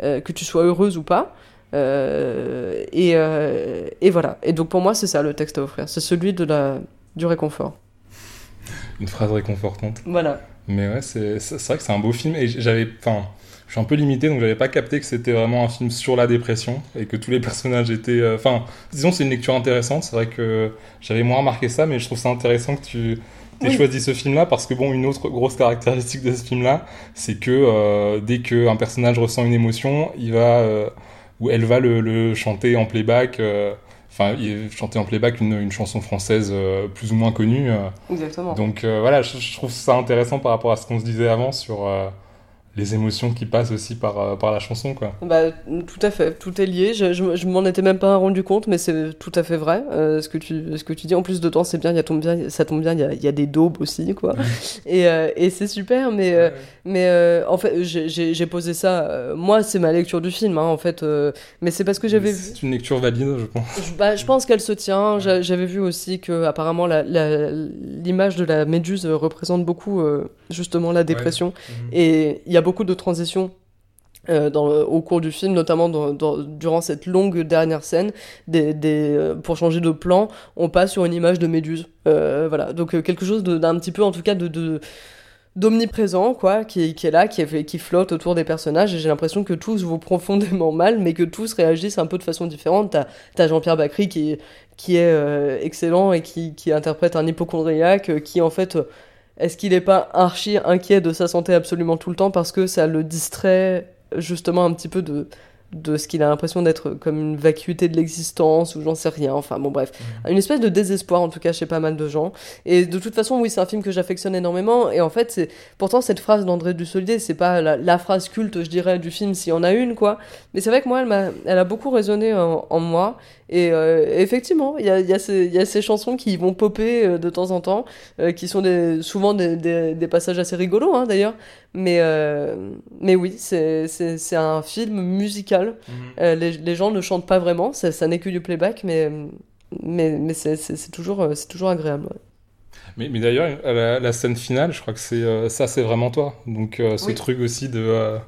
euh, que tu sois heureuse ou pas. Euh, et, euh, et voilà. Et donc pour moi, c'est ça le texte à offrir. C'est celui de la, du réconfort. Une phrase réconfortante. Voilà. Mais ouais, c'est vrai que c'est un beau film. Et j'avais. Enfin, je suis un peu limité, donc j'avais pas capté que c'était vraiment un film sur la dépression et que tous les personnages étaient. euh, Enfin, disons, c'est une lecture intéressante. C'est vrai que j'avais moins remarqué ça, mais je trouve ça intéressant que tu. aies Oui. choisi ce film-là parce que bon, une autre grosse caractéristique de ce film-là, c'est que euh, dès qu'un personnage ressent une émotion, il va euh, ou elle va le, le chanter en playback. euh, Enfin, chanter en playback une, une chanson française euh, plus ou moins connue. euh, Exactement. donc voilà, je, je trouve ça intéressant par rapport à ce qu'on se disait avant sur les émotions qui passent aussi par, euh, par la chanson, quoi. Bah, tout à fait, tout est lié. Je, je, je m'en étais même pas rendu compte, mais c'est tout à fait vrai. euh, ce, que tu, ce que tu dis, en plus de temps, c'est bien, il y a tombe bien, ça tombe bien, il y a, y a des daubes aussi, quoi. et euh, et c'est super, mais, mais euh, en fait, j'ai- posé ça. moi, c'est ma lecture du film, hein, en fait. mais c'est parce que j'avais vu. C'est une lecture valide, je pense. Je, bah, je pense qu'elle se tient. J'a- J'avais vu aussi que apparemment l'image de la méduse représente beaucoup justement la dépression. Et il y a beaucoup de transitions. euh, au cours du film, notamment durant cette longue dernière scène, euh, pour changer de plan, on passe sur une image de Méduse. Euh, donc quelque chose d'un petit peu, en tout cas, d'omniprésent qui, est là qui, flotte autour des personnages et j'ai l'impression que tous vont profondément mal mais que tous réagissent un peu de façon différente t'as as, Jean-Pierre Bacry qui, est excellent et qui, qui interprète un hypochondriaque qui en fait est-ce qu'il n'est pas archi inquiet de sa santé absolument tout le temps parce que ça le distrait justement un petit peu de de ce qu'il a l'impression d'être comme une vacuité de l'existence ou j'en sais rien enfin bon bref. Une espèce de désespoir en tout cas chez pas mal de gens. Et de toute façon oui c'est un film que j'affectionne énormément. Et en fait c'est pourtant cette phrase d'André Dussolier c'est pas la, la phrase culte je dirais du film s'il y en a une quoi. Mais c'est vrai que moi elle, m'a elle a beaucoup résonné en, en moi et euh, effectivement, il y a, y, a ces- y a ces chansons qui vont popper euh, de temps en temps, euh, qui sont des, souvent des, des, des passages assez rigolos hein, d'ailleurs. Mais, mais oui, c'est un film musical. Euh, les, les gens ne chantent pas vraiment, ça, ça n'est que du playback, mais, mais, mais c'est toujours, agréable. ouais. Mais, mais d'ailleurs, la, la scène finale, je crois que c'est euh, ça, c'est vraiment toi. Donc euh, ce Oui. truc aussi de... euh,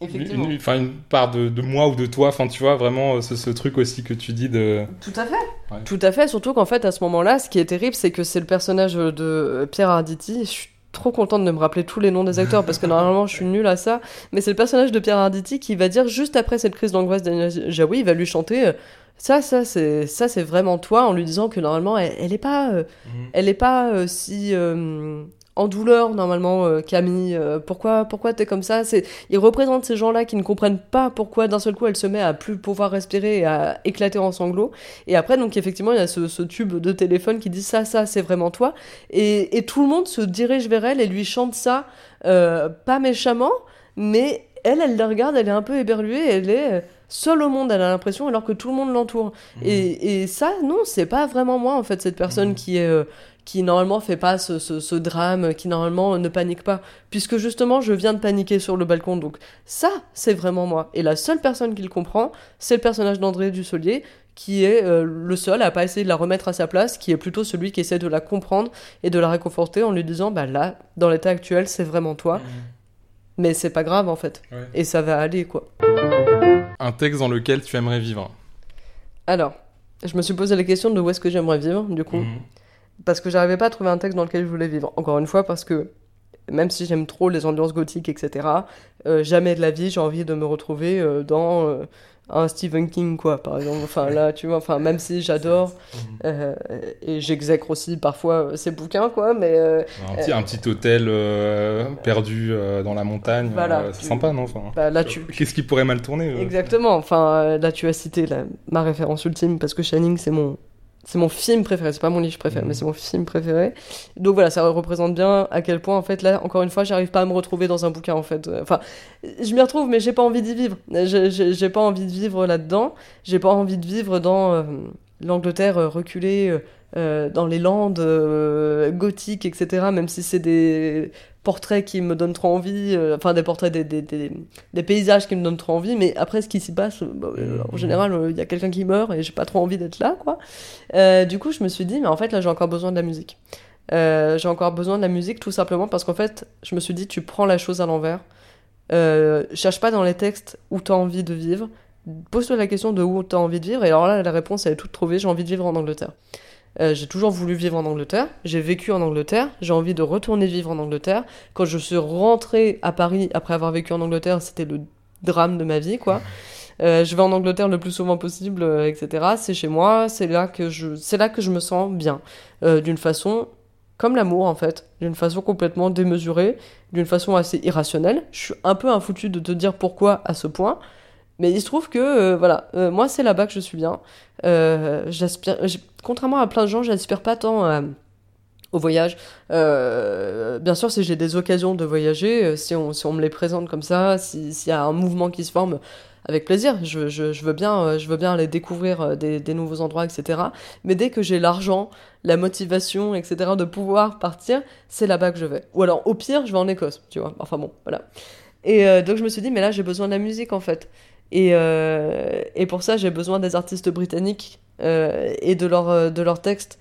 Effectivement. une, enfin, une part de, de moi ou de toi, enfin tu vois, vraiment euh, ce, ce truc aussi que tu dis de... Tout à fait. Ouais. Tout à fait, surtout qu'en fait, à ce moment-là, ce qui est terrible, c'est que c'est le personnage de Pierre Arditi. Je suis trop contente de me rappeler tous les noms des acteurs parce que normalement, je suis nulle à ça. Mais c'est le personnage de Pierre Arditi qui va dire, juste après cette crise d'angoisse d'Anna Jaoui, il va lui chanter. euh, ça, ça, c'est ça, c'est vraiment toi, en lui disant que normalement, elle, elle est pas, euh, elle est pas euh, si euh, en douleur normalement euh, Camille. Euh, pourquoi pourquoi t'es comme ça? C'est il représente ces gens-là qui ne comprennent pas pourquoi d'un seul coup elle se met à plus pouvoir respirer et à éclater en sanglots. Et après donc effectivement il y a ce, ce tube de téléphone qui dit ça ça c'est vraiment toi. Et, et tout le monde se dirige vers elle et lui chante ça euh, pas méchamment mais elle elle la regarde elle est un peu éberluée elle est seule au monde elle a l'impression alors que tout le monde l'entoure. Et, et ça non c'est pas vraiment moi en fait cette personne Mhm. qui est euh, qui normalement fait pas ce, ce, ce drame, qui normalement ne panique pas, puisque justement je viens de paniquer sur le balcon, donc ça c'est vraiment moi. Et la seule personne qui le comprend, c'est le personnage d'André Dussolier, qui est euh, le seul à pas essayer de la remettre à sa place, qui est plutôt celui qui essaie de la comprendre et de la réconforter en lui disant bah là, dans l'état actuel, c'est vraiment toi, mais c'est pas grave en fait, Ouais. et ça va aller quoi. Un texte dans lequel tu aimerais vivre. Alors, je me suis posé la question de où est-ce que j'aimerais vivre, du coup. Mhm. Parce que j'arrivais pas à trouver un texte dans lequel je voulais vivre. Encore une fois, parce que même si j'aime trop les ambiances gothiques, etc., euh, jamais de la vie j'ai envie de me retrouver euh, dans euh, un Stephen King, quoi, par exemple. Enfin, là, tu vois, enfin, même si j'adore, et j'exècre aussi parfois ces bouquins, quoi, mais Un, petit, un petit hôtel perdu dans la montagne, Voilà, c'est tu- sympa, non enfin, bah, là, tu... Qu'est-ce qui pourrait mal tourner Exactement, enfin, là, tu as cité la- ma référence ultime, parce que Shining, c'est mon... C'est mon film préféré, c'est pas mon livre préféré, Mhm. mais c'est mon film préféré. Donc voilà, ça représente bien à quel point, en fait, là, encore une fois, j'arrive pas à me retrouver dans un bouquin, en fait. Euh, Enfin, je m'y retrouve, mais j'ai pas envie d'y vivre. J'ai- pas envie de vivre là-dedans. J'ai pas envie de vivre dans euh, l'Angleterre euh, reculée, euh, dans les landes euh, gothiques, etc. Même si c'est des portraits qui me donnent trop envie, euh, enfin des portraits, des, des, des, des paysages qui me donnent trop envie, mais après ce qui s'y passe, euh, bah, euh, en Mhm. général, il y a quelqu'un qui meurt et j'ai pas trop envie d'être là, quoi. Du coup, je me suis dit, mais en fait, là, j'ai encore besoin de la musique. J'ai encore besoin de la musique tout simplement parce qu'en fait, je me suis dit, tu prends la chose à l'envers. Cherche pas dans les textes où tu as envie de vivre. Pose-toi la question de où tu as envie de vivre. Et alors là, la réponse, elle est toute trouvée. J'ai envie de vivre en Angleterre. Euh, j'ai toujours voulu vivre en Angleterre. J'ai vécu en Angleterre. J'ai envie de retourner vivre en Angleterre. Quand je suis rentrée à Paris après avoir vécu en Angleterre, c'était le drame de ma vie, quoi. Euh, je vais en Angleterre le plus souvent possible, euh, etc. C'est chez moi. C'est là que je, c'est là que je me sens bien, d'une façon comme l'amour en fait, d'une façon complètement démesurée, d'une façon assez irrationnelle. Je suis un peu infoutu de te dire pourquoi à ce point, mais il se trouve que euh, voilà, euh, moi c'est là-bas que je suis bien. Euh, j'aspire, contrairement à plein de gens, j'aspire pas tant au voyage. Bien sûr, si j'ai des occasions de voyager, si on, si on me les présente comme ça, si- s'il y a un mouvement qui se forme, avec plaisir. Je, je, veux bien, je veux bien aller découvrir des, nouveaux endroits, etc. Mais dès que j'ai l'argent, la motivation, etc., de pouvoir partir, c'est là-bas que je vais. Ou alors, au pire, je vais en Écosse, tu vois. Enfin bon, voilà. Et donc, je me suis dit, mais là, j'ai besoin de la musique, en fait. Et, euh, et pour ça, j'ai besoin des artistes britanniques euh, et de, leur, euh, de leurs textes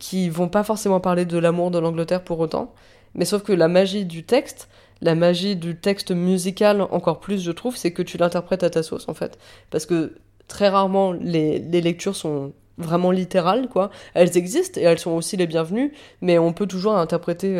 qui vont pas forcément parler de l'amour de l'Angleterre pour autant. Mais sauf que la magie du texte, la magie du texte musical, encore plus, je trouve, c'est que tu l'interprètes à ta sauce, en fait. Parce que très rarement, les, les lectures sont vraiment littérales, quoi. Elles existent et elles sont aussi les bienvenues, mais on peut toujours interpréter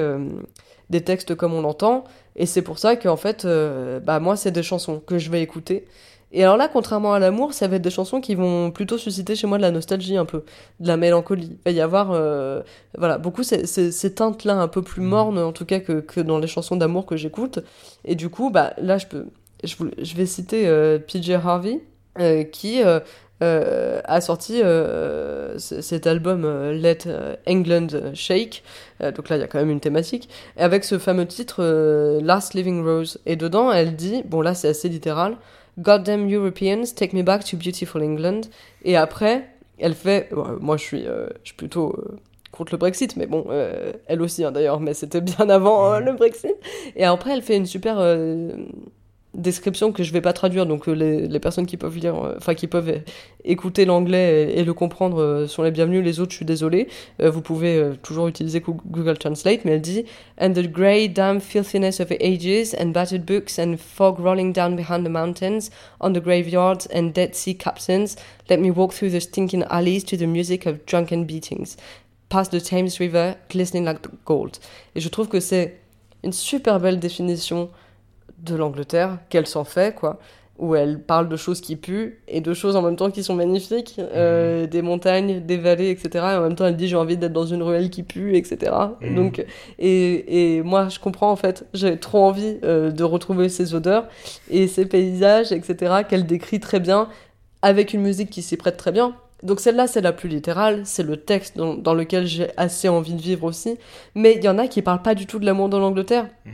des textes comme on l'entend. Et c'est pour ça qu'en fait, euh, bah, moi, c'est des chansons que je vais écouter. Et alors là, contrairement à l'amour, ça va être des chansons qui vont plutôt susciter chez moi de la nostalgie un peu, de la mélancolie. Il va y avoir euh, voilà, beaucoup ces, ces, ces teintes-là un peu plus mornes, en tout cas, que, que dans les chansons d'amour que j'écoute. Et du coup, bah, là, je, peux, je, je vais citer euh, PJ Harvey, euh, qui euh, euh, a sorti euh, cet album euh, Let euh, England Shake. Euh, donc là, il y a quand même une thématique. Et avec ce fameux titre Last Living Rose. Et dedans, elle dit, bon là, c'est assez littéral, Goddamn Europeans, take me back to beautiful England. Et après, elle fait, moi, je suis, je suis plutôt contre le Brexit, mais bon, elle aussi hein, d'ailleurs, mais c'était bien avant euh, le Brexit. Et après, elle fait une super description que je vais pas traduire, donc euh, les, les personnes qui peuvent lire, euh, enfin qui peuvent écouter l'anglais et, et le comprendre euh, sont les bienvenus. Les autres, je suis désolé. Vous pouvez toujours utiliser Goo- Google Translate, mais elle dit And the grey, damp filthiness of ages, and battered books, and fog rolling down behind the mountains, on the graveyards and dead sea captains, let me walk through the stinking alleys to the music of drunken beatings, past the Thames River, glistening like gold. Et je trouve que c'est une super belle définition de l'Angleterre, qu'elle s'en fait, quoi. où elle parle de choses qui puent et de choses en même temps qui sont magnifiques, euh, des montagnes, des vallées, etc. Et en même temps, elle dit j'ai envie d'être dans une ruelle qui pue, etc. Mhm. Donc, et, et moi, je comprends en fait, j'ai trop envie euh, de retrouver ces odeurs et ces paysages, etc. qu'elle décrit très bien avec une musique qui s'y prête très bien. Donc celle-là, c'est la plus littérale, c'est le texte dans, dans lequel j'ai assez envie de vivre aussi. Mais il y en a qui parlent pas du tout de l'amour dans l'Angleterre. Mhm.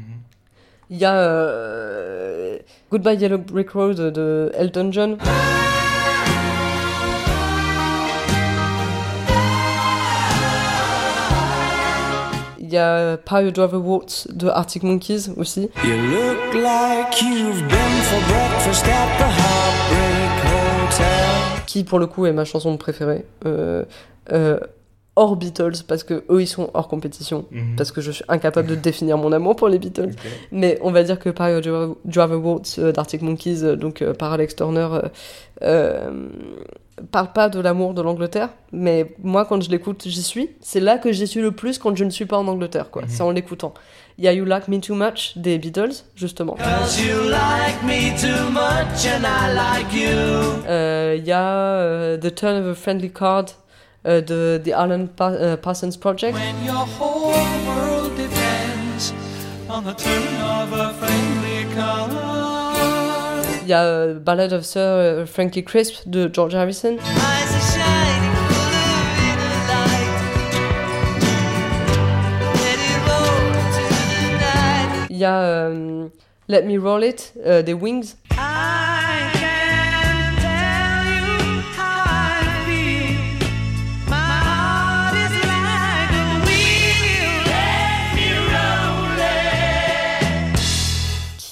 Il y a euh, Goodbye Yellow Brick Road de Elton John. Il y a Power Driver Waltz de Arctic Monkeys aussi. You look like you've been for breakfast at the Heartbreak Hotel. qui pour le coup est ma chanson préférée. Euh, euh, hors Beatles, parce que eux ils sont hors compétition, Mhm. parce que je suis incapable de définir mon amour pour les Beatles. Mais on va dire que Power Driver- Driver Waltz euh, d'Arctic Monkeys, euh, donc euh, par Alex Turner, euh, euh, parle pas de l'amour de l'Angleterre, mais moi quand je l'écoute, j'y suis. C'est là que j'y suis le plus quand je ne suis pas en Angleterre, quoi. Mhm. C'est en l'écoutant. Il y a You Like Me Too Much des Beatles, justement. You like me too much and I like you. Euh, Il y a euh, The Turn of a Friendly Card euh, de The Alan Pa- euh, Parsons Project. When your whole world depends on the turn of a friendly card. Il y a euh, Ballad of Sir euh, Frankie Crisp de George Harrison. Eyes are shining full of inner light. Let it roll to the night. Il y a euh, um, Let Me Roll It euh, des Wings.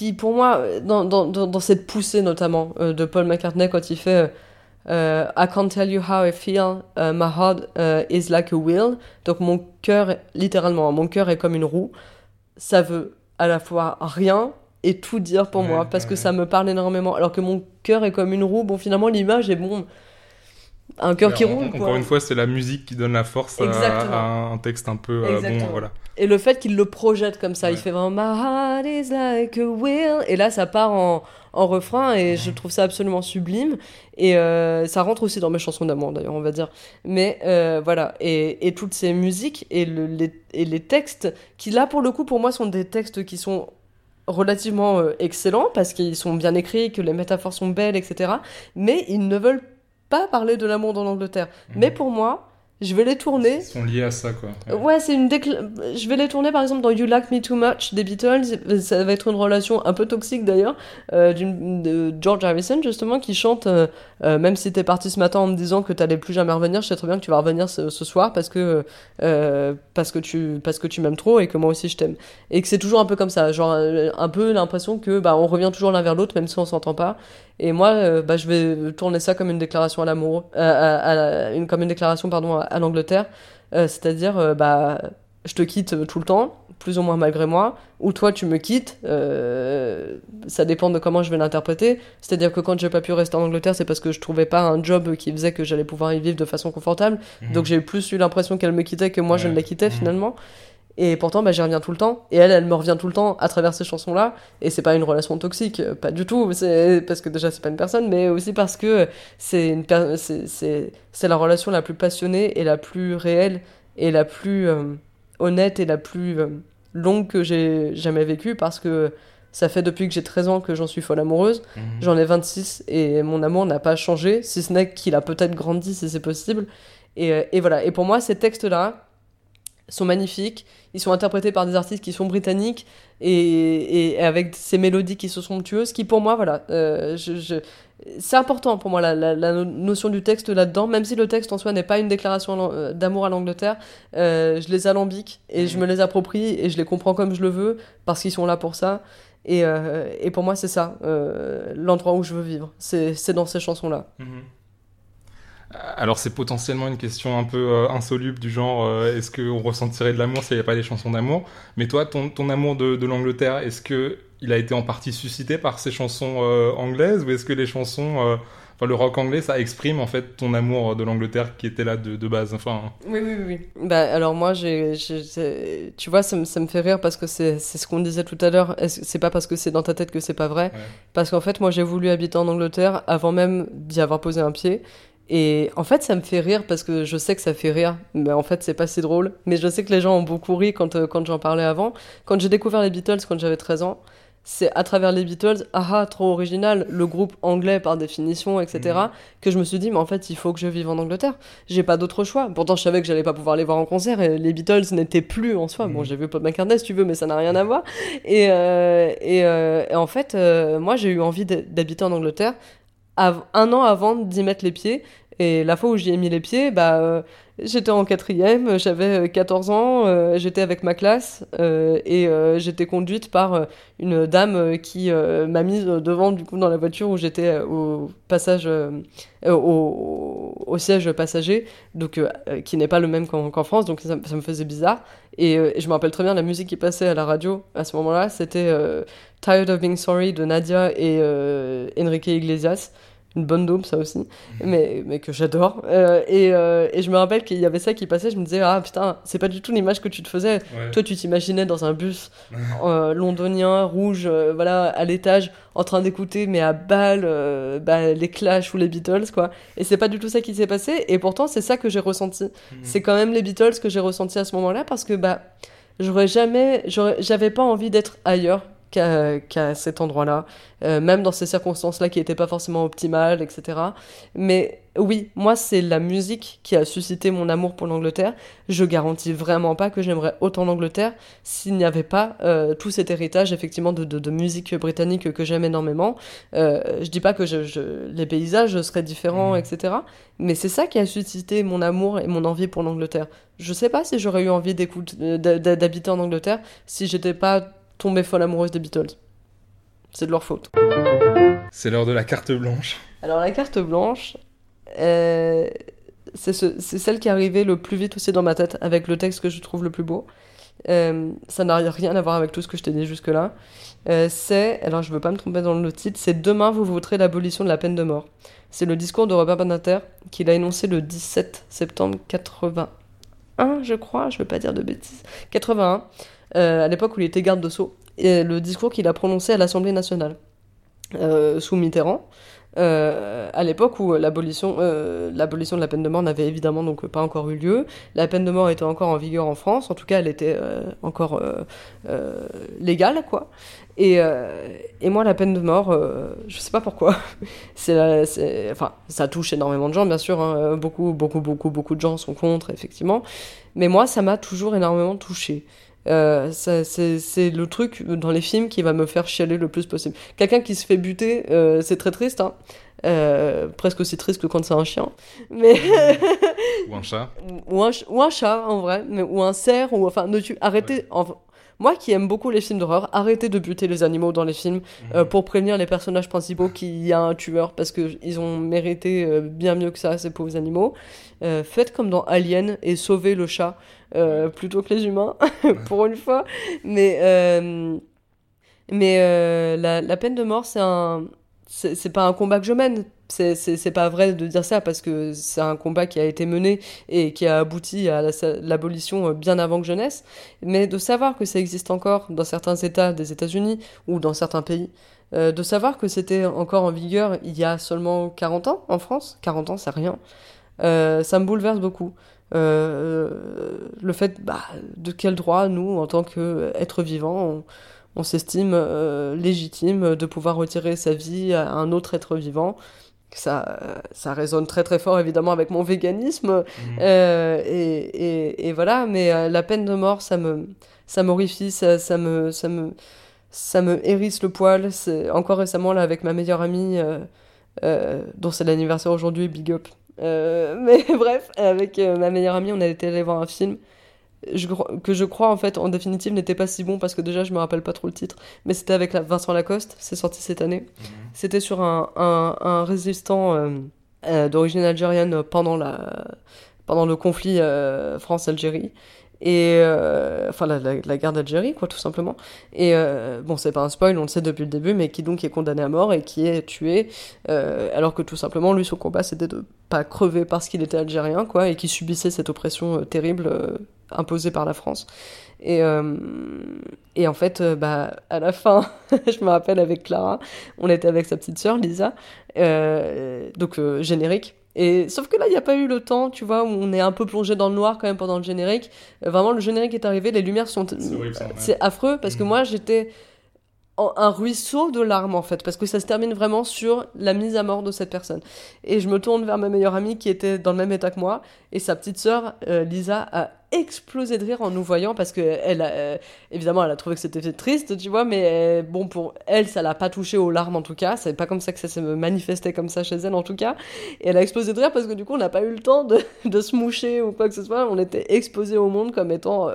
Qui pour moi, euh, dans, dans, dans, dans cette poussée notamment euh, de Paul McCartney quand il fait euh, I can't tell you how I feel, uh, my heart uh, is like a wheel. Donc mon cœur, littéralement, mon cœur est comme une roue. Ça veut à la fois rien et tout dire pour Ouais, moi parce que ça me parle énormément. Alors que mon cœur est comme une roue, bon finalement l'image est bon. Un cœur qui roule. Encore une fois, c'est la musique qui donne la force à, un texte un peu euh, bon. Voilà. Et le fait qu'il le projette comme ça, il fait vraiment My heart is like a wheel. Et là, ça part en, en refrain et je trouve ça absolument sublime. Et euh, ça rentre aussi dans mes chansons d'amour, d'ailleurs, on va dire. Mais euh, voilà. Et, et toutes ces musiques et, le- les, et les textes, qui là, pour le coup, pour moi, sont des textes qui sont relativement euh, excellents parce qu'ils sont bien écrits, que les métaphores sont belles, etc. Mais ils ne veulent pas parler de l'amour dans l'Angleterre. Mais pour moi, je vais les tourner Ils sont liés à ça, quoi. Ouais. Ouais, c'est une décla... Je vais les tourner par exemple dans You Like Me Too Much des Beatles. Ça va être une relation un peu toxique d'ailleurs, euh, de George Harrison justement qui chante euh, euh, Même si t'es parti ce matin en me disant que t'allais plus jamais revenir, je sais très bien que tu vas revenir ce, ce soir parce que, euh, parce, que tu, parce que tu m'aimes trop et que moi aussi je t'aime. Et que c'est toujours un peu comme ça, genre euh, un peu l'impression que bah, on revient toujours l'un vers l'autre même si on s'entend pas. Et moi, euh, bah, je vais tourner ça comme une déclaration à l'amour, euh, à- une, comme une déclaration pardon à, l'Angleterre. Euh, c'est-à-dire, bah, je te quitte tout le temps, plus ou moins malgré moi, ou toi tu me quittes, euh, ça dépend de comment je vais l'interpréter. C'est-à-dire que quand j'ai pas pu rester en Angleterre, c'est parce que je trouvais pas un job qui faisait que j'allais pouvoir y vivre de façon confortable. Mhm. Donc j'ai plus eu l'impression qu'elle me quittait que moi je ne la quittais Mhm. finalement. Et pourtant, bah, j'y reviens tout le temps. Et elle, elle me revient tout le temps à travers ces chansons-là. Et c'est pas une relation toxique, euh, pas du tout. C'est parce que déjà, c'est pas une personne, mais aussi parce que c'est une per- c'est- c'est c'est la relation la plus passionnée et la plus réelle et la plus euh, honnête et la plus euh, longue que j'ai jamais vécue parce que ça fait depuis que j'ai 13 ans que j'en suis folle amoureuse. Mhm. J'en ai 26 et mon amour n'a pas changé, si ce n'est qu'il a peut-être grandi si c'est possible. Et, et voilà. Et pour moi, ces textes-là sont magnifiques. Ils sont interprétés par des artistes qui sont britanniques et, et avec ces mélodies qui sont somptueuses, qui pour moi, voilà, euh, je, je- c'est important pour moi la, la- la no- notion du texte là-dedans, même si le texte en soi n'est pas une déclaration euh, d'amour à l'Angleterre, euh, je les alambique et je me les approprie et je les comprends comme je le veux parce qu'ils sont là pour ça. Et, euh, et pour moi, c'est ça, l'endroit où je veux vivre. C'est c'est dans ces chansons-là. Mhm. Alors c'est potentiellement une question un peu euh, insoluble du genre euh, est-ce qu'on ressentirait de l'amour s'il n'y avait pas des chansons d'amour? Mais toi, ton, ton amour de, de l'Angleterre, est-ce que il a été en partie suscité par ces chansons euh, anglaises? Ou est-ce que les chansons, enfin, le rock anglais, ça exprime en fait ton amour de l'Angleterre qui était là de, de base? Enfin, Oui, oui, oui. Bah, alors moi, j'ai- tu vois, ça me, ça me fait rire parce que c'est, ce qu'on disait tout à l'heure. C'est pas parce que c'est dans ta tête que c'est pas vrai? Ouais. Parce qu'en fait, moi, j'ai voulu habiter en Angleterre avant même d'y avoir posé un pied. Et en fait, ça me fait rire parce que je sais que ça fait rire. Mais en fait, c'est pas si drôle. Mais je sais que les gens ont beaucoup ri quand, euh, quand j'en parlais avant. Quand j'ai découvert les Beatles quand j'avais 13 ans, c'est à travers les Beatles, ah ah, trop original, le groupe anglais par définition, etc., que je me suis dit, mais en fait, il faut que je vive en Angleterre. J'ai pas d'autre choix. Pourtant, je savais que j'allais pas pouvoir les voir en concert et les Beatles n'étaient plus en soi. Bon, Mhm. j'ai vu Paul McCartney si tu veux, mais ça n'a rien à voir. Et, euh, et, euh, et en fait, moi, j'ai eu envie d'habiter en Angleterre un an avant d'y mettre les pieds. Et la fois où j'y ai mis les pieds, bah, euh, j'étais en quatrième, j'avais euh, 14 ans, euh, j'étais avec ma classe euh, et euh, j'étais conduite par euh, une dame euh, qui euh, m'a mise devant du coup dans la voiture où j'étais euh, au passage, euh, euh, au, siège passager, donc euh, euh, qui n'est pas le même qu'en France, donc ça, me faisait bizarre. Et, euh, je me rappelle très bien la musique qui passait à la radio à ce moment-là, c'était euh, Tired of Being Sorry de Nadia et euh, Enrique Iglesias. Une bonne daube, ça aussi, mais, mais que j'adore. Euh, et, euh, et je me rappelle qu'il y avait ça qui passait, je me disais, ah putain, c'est pas du tout l'image que tu te faisais. Ouais. Toi, tu t'imaginais dans un bus euh, londonien, rouge, voilà, à l'étage, en train d'écouter, mais à balle, bah, les Clash ou les Beatles, quoi. Et c'est pas du tout ça qui s'est passé, et pourtant, c'est ça que j'ai ressenti. Mhm. C'est quand même les Beatles que j'ai ressenti à ce moment-là, parce que, bah, j'aurais jamais, j'avais pas envie d'être ailleurs qu'à cet endroit-là, euh, même dans ces circonstances-là qui n'étaient pas forcément optimales, etc. Mais oui, moi, c'est la musique qui a suscité mon amour pour l'Angleterre. Je garantis vraiment pas que j'aimerais autant l'Angleterre s'il n'y avait pas euh, tout cet héritage, effectivement, de, de, de musique britannique que j'aime énormément. Euh, je dis pas que je, je- les paysages seraient différents, Mhm. etc. Mais c'est ça qui a suscité mon amour et mon envie pour l'Angleterre. Je sais pas si j'aurais eu envie d'habiter en Angleterre si j'étais pas tombée folle amoureuse des Beatles. C'est de leur faute. C'est l'heure de la carte blanche. Alors la carte blanche, euh, c'est ce- c'est celle qui est arrivée le plus vite aussi dans ma tête avec le texte que je trouve le plus beau. Euh, ça n'a rien à voir avec tout ce que je t'ai dit jusque-là. Euh, c'est, alors je veux pas me tromper dans le titre, c'est Demain vous voterez l'abolition de la peine de mort. C'est le discours de Robert Badinter qu'il a énoncé le 17 septembre 81, je crois, je veux pas dire de bêtises. 81, euh, à l'époque où il était garde de Sceaux. Et le discours qu'il a prononcé à l'Assemblée nationale euh, sous Mitterrand. euh, à l'époque où l'abolition euh, de la peine de mort n'avait évidemment donc pas encore eu lieu, la peine de mort était encore en vigueur en France, en tout cas elle était euh, encore euh, euh, légale quoi. Et, euh, moi la peine de mort, euh, je sais pas pourquoi, enfin ça touche énormément de gens bien sûr, hein, beaucoup beaucoup beaucoup beaucoup de gens sont contre effectivement, mais moi ça m'a toujours énormément touché. Euh, c'est le truc dans les films qui va me faire chialer le plus possible. Quelqu'un qui se fait buter, euh, c'est très triste, hein. Euh, presque aussi triste que quand c'est un chien. Mais Ou un chat. ou un, ch- ou un chat en vrai, mais, ou un cerf, ou enfin, ne tu arrêtez. en- moi qui aime beaucoup les films d'horreur, arrêtez de buter les animaux dans les films euh, pour prévenir les personnages principaux qu'il y a un tueur parce que ils ont mérité euh, bien mieux que ça, ces pauvres animaux. Euh, faites comme dans Alien et sauvez le chat plutôt que les humains, pour une fois. Mais, mais la, la peine de mort, c'est un. C'est pas un combat que je mène. C'est- pas vrai de dire ça parce que c'est un combat qui a été mené et qui a abouti à la- l'abolition euh, bien avant que je naisse. Mais de savoir que ça existe encore dans certains États des États-Unis ou dans certains pays, euh, de savoir que c'était encore en vigueur il y a seulement 40 ans en France, 40 ans c'est rien, euh, ça me bouleverse beaucoup. Le fait bah, de quel droit nous, en tant qu'êtres vivants, on, on s'estime euh, légitime de pouvoir retirer sa vie à un autre être vivant. Ça, euh, ça résonne très très fort évidemment avec mon véganisme. Mhm. Euh, et, et, et voilà, mais la peine de mort, ça me, ça m'horrifie, ça, ça me, ça me, ça me hérisse le poil. C'est encore récemment là avec ma meilleure amie, euh, dont c'est l'anniversaire aujourd'hui, big up. Mais bref, avec ma meilleure amie, on a été allé voir un film je, que je crois en fait en définitive n'était pas si bon parce que déjà je me rappelle pas trop le titre, mais c'était avec la- Vincent Lacoste, c'est sorti cette année. C'était sur un, un, un résistant euh, euh, d'origine algérienne pendant, la, pendant le conflit euh, France-Algérie. Et euh, enfin, la, guerre d'Algérie, quoi, tout simplement. Et euh, bon, c'est pas un spoil, on le sait depuis le début, mais qui donc est condamné à mort et qui est tué, euh, alors que tout simplement, lui, son combat, c'était de pas crever parce qu'il était algérien, quoi, et qui subissait cette oppression euh, terrible imposée par la France. Et, et en fait, bah, à la fin, je me rappelle avec Clara, on était avec sa petite sœur Lisa, euh, donc générique. Et sauf que là, il n'y a pas eu le temps, tu vois, où on est un peu plongé dans le noir quand même pendant le générique. Euh, vraiment, le générique est arrivé, les lumières sont. C'est affreux parce que Mhm. moi, j'étais en- un ruisseau de larmes en fait, parce que ça se termine vraiment sur la mise à mort de cette personne. Et je me tourne vers ma meilleure amie qui était dans le même état que moi, et sa petite sœur, euh, Lisa, a explosé de rire en nous voyant parce que elle, a, euh, évidemment, elle a trouvé que c'était triste, tu vois, mais euh, bon, pour elle, ça l'a pas touché aux larmes en tout cas. C'est pas comme ça que ça s'est manifesté comme ça chez elle en tout cas. Et elle a explosé de rire parce que du coup, on n'a pas eu le temps de, se moucher ou quoi que ce soit. On était exposé au monde comme étant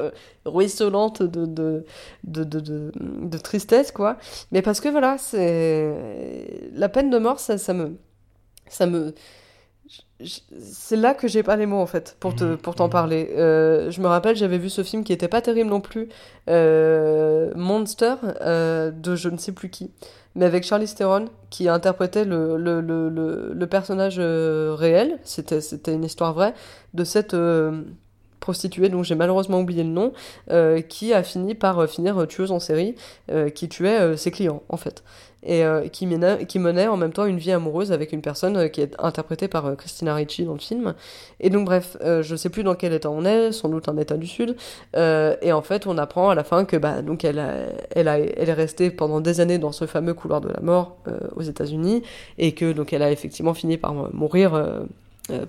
ruisselante de, de, de, de, tristesse, quoi. Mais parce que voilà, c'est. La peine de mort, ça me. Ça me. C'est là que j'ai pas les mots en fait pour te Mhm. pour t'en Mhm. parler. Euh, je me rappelle, j'avais vu ce film qui était pas terrible non plus, euh, Monster euh, de je ne sais plus qui, mais avec Charlize Theron qui interprétait le le, le, le, le personnage réel. C'était c'était une histoire vraie de cette prostituée dont j'ai malheureusement oublié le nom, qui a fini par finir tueuse en série, qui tuait ses clients en fait, et euh, qui, menait, qui menait en même temps une vie amoureuse avec une personne euh, qui est interprétée par euh, Christina Ricci dans le film. Et donc bref, je sais plus dans quel état on est, sans doute un état du sud, et en fait on apprend à la fin que bah donc elle elle a, elle est restée pendant des années dans ce fameux couloir de la mort aux États-Unis, et que donc elle a effectivement fini par mourir.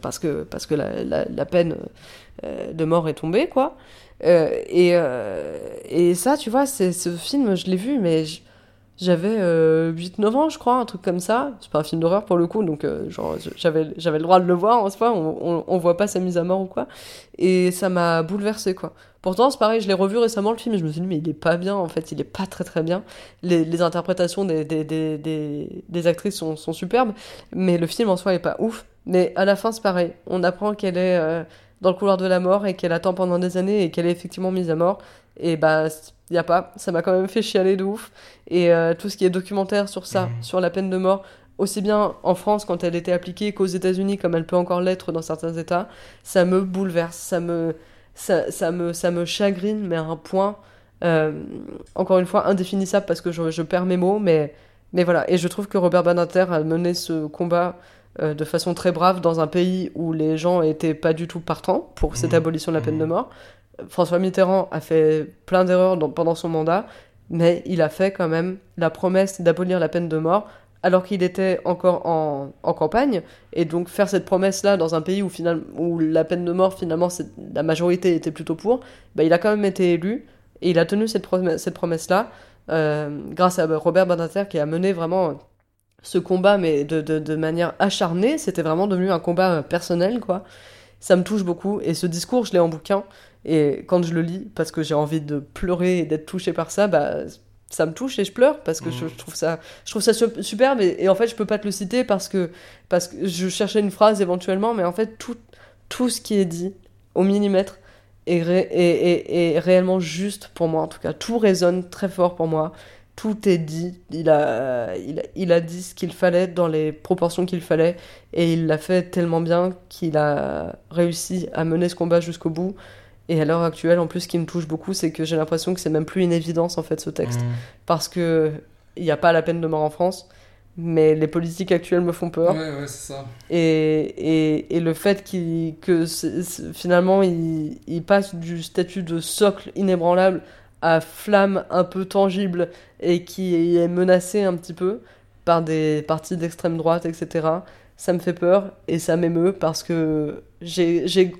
parce que, parce que la, peine de mort est tombée, quoi. Et, et ça, tu vois, c'est ce film, je l'ai vu, mais j- j'avais euh, 8-9 ans, je crois, un truc comme ça. C'est pas un film d'horreur pour le coup, donc euh, genre, j'avais, j'avais le droit de le voir, en soi, on, on, on voit pas sa mise à mort ou quoi. Et ça m'a bouleversé, quoi. Pourtant, c'est pareil, je l'ai revu récemment le film et je me suis dit, mais il est pas bien, en fait, il est pas très très bien. Les, les interprétations des, des, des, des, actrices sont, sont superbes, mais le film en soi est pas ouf. Mais à la fin, c'est pareil. On apprend qu'elle est euh, dans le couloir de la mort et qu'elle attend pendant des années et qu'elle est effectivement mise à mort. Et bah, il y a pas. Ça m'a quand même fait chialer de ouf. Et euh, tout ce qui est documentaire sur ça, Mhm. sur la peine de mort, aussi bien en France quand elle était appliquée qu'aux États-Unis, comme elle peut encore l'être dans certains États, ça me bouleverse. Ça me, ça, ça me, ça me chagrine, mais à un point, euh, encore une fois, indéfinissable parce que je, je perds mes mots. Mais, mais voilà. Et je trouve que Robert Badinter a mené ce combat euh, de façon très brave dans un pays où les gens étaient pas du tout partants pour cette Mhm. abolition de la peine de Mhm. mort. François Mitterrand a fait plein d'erreurs pendant son mandat, mais il a fait quand même la promesse d'abolir la peine de mort alors qu'il était encore en, en campagne. Et donc faire cette promesse-là dans un pays où, final, où la peine de mort, finalement, la majorité était plutôt pour, bah, il a quand même été élu et il a tenu cette promesse-là euh, grâce à Robert Badinter qui a mené vraiment ce combat, mais de, de, de manière acharnée. C'était vraiment devenu un combat euh, personnel, quoi. Ça me touche beaucoup. Et ce discours, je l'ai en bouquin. Et quand je le lis, parce que j'ai envie de pleurer et d'être touché par ça, bah, ça me touche et je pleure parce que je, je trouve ça, je trouve ça su- superbe. Et, et en fait, je peux pas te le citer parce que, parce que je cherchais une phrase éventuellement, mais en fait, tout, tout ce qui est dit au millimètre est, ré- est, est- est réellement juste pour moi. En tout cas, tout résonne très fort pour moi. Tout est dit. Il a, il il a dit ce qu'il fallait dans les proportions qu'il fallait. Et il l'a fait tellement bien qu'il a réussi à mener ce combat jusqu'au bout. Et à l'heure actuelle, en plus, ce qui me touche beaucoup, c'est que j'ai l'impression que c'est même plus une évidence, en fait, ce texte. Mhm. Parce que il n'y a pas la peine de mort en France. Mais les politiques actuelles me font peur. Ouais, ouais, c'est ça. Et, et, et le fait qu'il, que finalement il, il passe du statut de socle inébranlable à flamme un peu tangible et qui est menacé un petit peu par des partis d'extrême droite, etc. Ça me fait peur et ça m'émeut parce que j'ai, j'ai,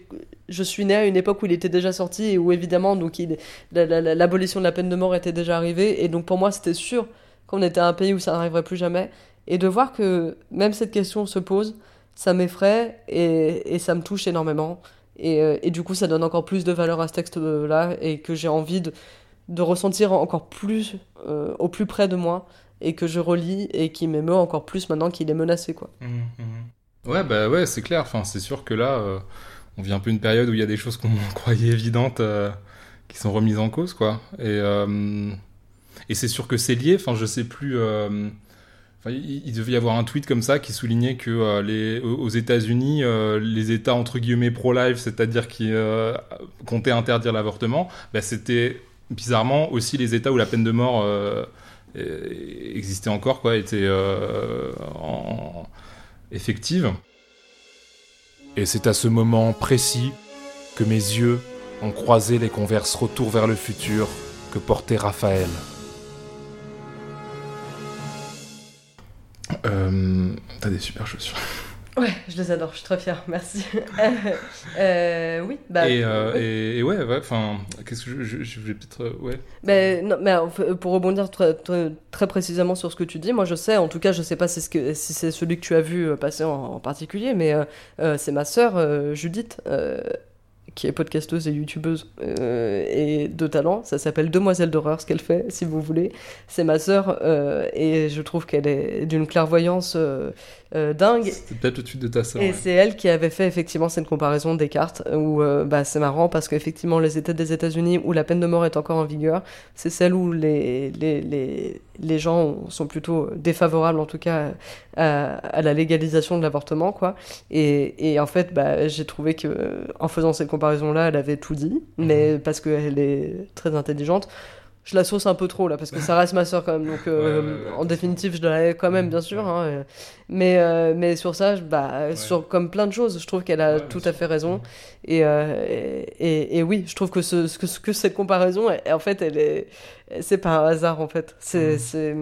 je suis né à une époque où il était déjà sorti et où évidemment donc il, la- la- la- l'abolition de la peine de mort était déjà arrivée et donc pour moi c'était sûr qu'on était un pays où ça n'arriverait plus jamais et de voir que même cette question se pose, ça m'effraie et, et ça me touche énormément. Et, euh, et du coup, ça donne encore plus de valeur à ce texte-là et que j'ai envie de, de ressentir encore plus euh, au plus près de moi et que je relis et qui m'émeut encore plus maintenant qu'il est menacé, quoi. Mhm, mhm. Ouais, bah ouais, c'est clair. Enfin, c'est sûr que là, euh, on vit un peu une période où il y a des choses qu'on croyait évidentes euh, qui sont remises en cause, quoi. Et, et c'est sûr que c'est lié. Enfin, je sais plus. il, devait y avoir un tweet comme ça qui soulignait que les, aux États-Unis, les États entre guillemets pro-life, c'est-à-dire qui comptaient interdire l'avortement, bah, c'était bizarrement aussi les États où la peine de mort euh, euh, existait encore, quoi, était euh, en- effective. Et c'est à ce moment précis que mes yeux ont croisé les converses retour vers le futur que portait Raphaël. Euh, T'as des super chaussures. Ouais, je les adore, je suis très fière, merci. Euh, oui, bah. et, euh, et, et ouais, ouais, enfin, qu'est-ce que je, je, je vais peut-être, euh, ouais. Mais, non, mais fait, pour rebondir très, très, très précisément sur ce que tu dis, moi je sais, en tout cas je sais pas si c'est ce que- si c'est celui que tu as vu euh, passer en, en particulier, mais euh, euh, c'est ma sœur euh, Judith, euh, qui est podcasteuse et youtubeuse euh, et de talent. Ça s'appelle Demoiselle d'horreur, ce qu'elle fait, si vous voulez. C'est ma sœur euh, et je trouve qu'elle est d'une clairvoyance euh, dingue. C'était peut-être au-dessus de ta sœur. Et ouais. c'est elle qui avait fait effectivement cette comparaison des cartes où euh, bah, c'est marrant parce qu'effectivement les États des États-Unis où la peine de mort est encore en vigueur, c'est celle où les, les, les, les gens sont plutôt défavorables en tout cas à, à la légalisation de l'avortement quoi. Et, et en fait bah, j'ai trouvé que en faisant cette comparaison là elle avait tout dit, mais parce qu'elle est très intelligente. Je la sauce un peu trop là parce que ça reste ma soeur quand même donc euh, Ouais, ouais, ouais, en définitive je l'avais quand même bien sûr hein, euh, mais, euh, mais sur ça, je- bah, sur comme plein de choses, je trouve qu'elle a tout à fait raison. Et, euh, et, et- et oui, je trouve que, ce, que, que cette comparaison, elle- en fait, elle est, c'est pas un hasard en fait. C'est, Mhm. c'est,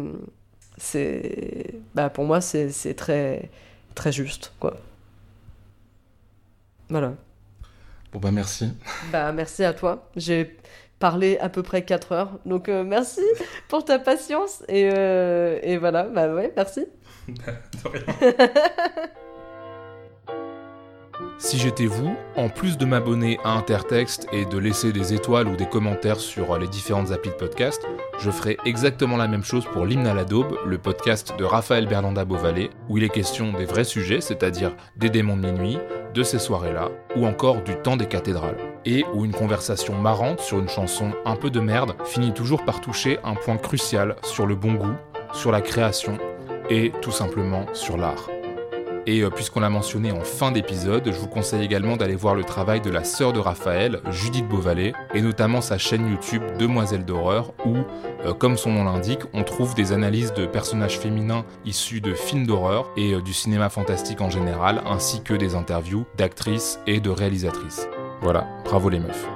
c'est, bah, pour moi, c'est, c'est très, très juste, quoi. Voilà. Bon bah merci. Bah, merci à toi. J'ai parlé à peu près 4 heures, donc euh, merci pour ta patience. Et, euh, et voilà, bah ouais, merci. De rien. Si j'étais vous, en plus de m'abonner à Intertexte et de laisser des étoiles ou des commentaires sur les différentes applis de podcast, je ferais exactement la même chose pour l'hymne à la daube, le podcast de Raphaël Berlanda Beauvalet, où il est question des vrais sujets, c'est-à-dire des démons de minuit, de ces soirées-là, ou encore du temps des cathédrales. Et où une conversation marrante sur une chanson un peu de merde finit toujours par toucher un point crucial sur le bon goût, sur la création et tout simplement sur l'art. Et euh, puisqu'on l'a mentionné en fin d'épisode, je vous conseille également d'aller voir le travail de la sœur de Raphaël, Judith Beauvalet, et notamment sa chaîne YouTube Demoiselle d'horreur, où, euh, comme son nom l'indique, on trouve des analyses de personnages féminins issus de films d'horreur et euh, du cinéma fantastique en général, ainsi que des interviews d'actrices et de réalisatrices. Voilà, bravo les meufs.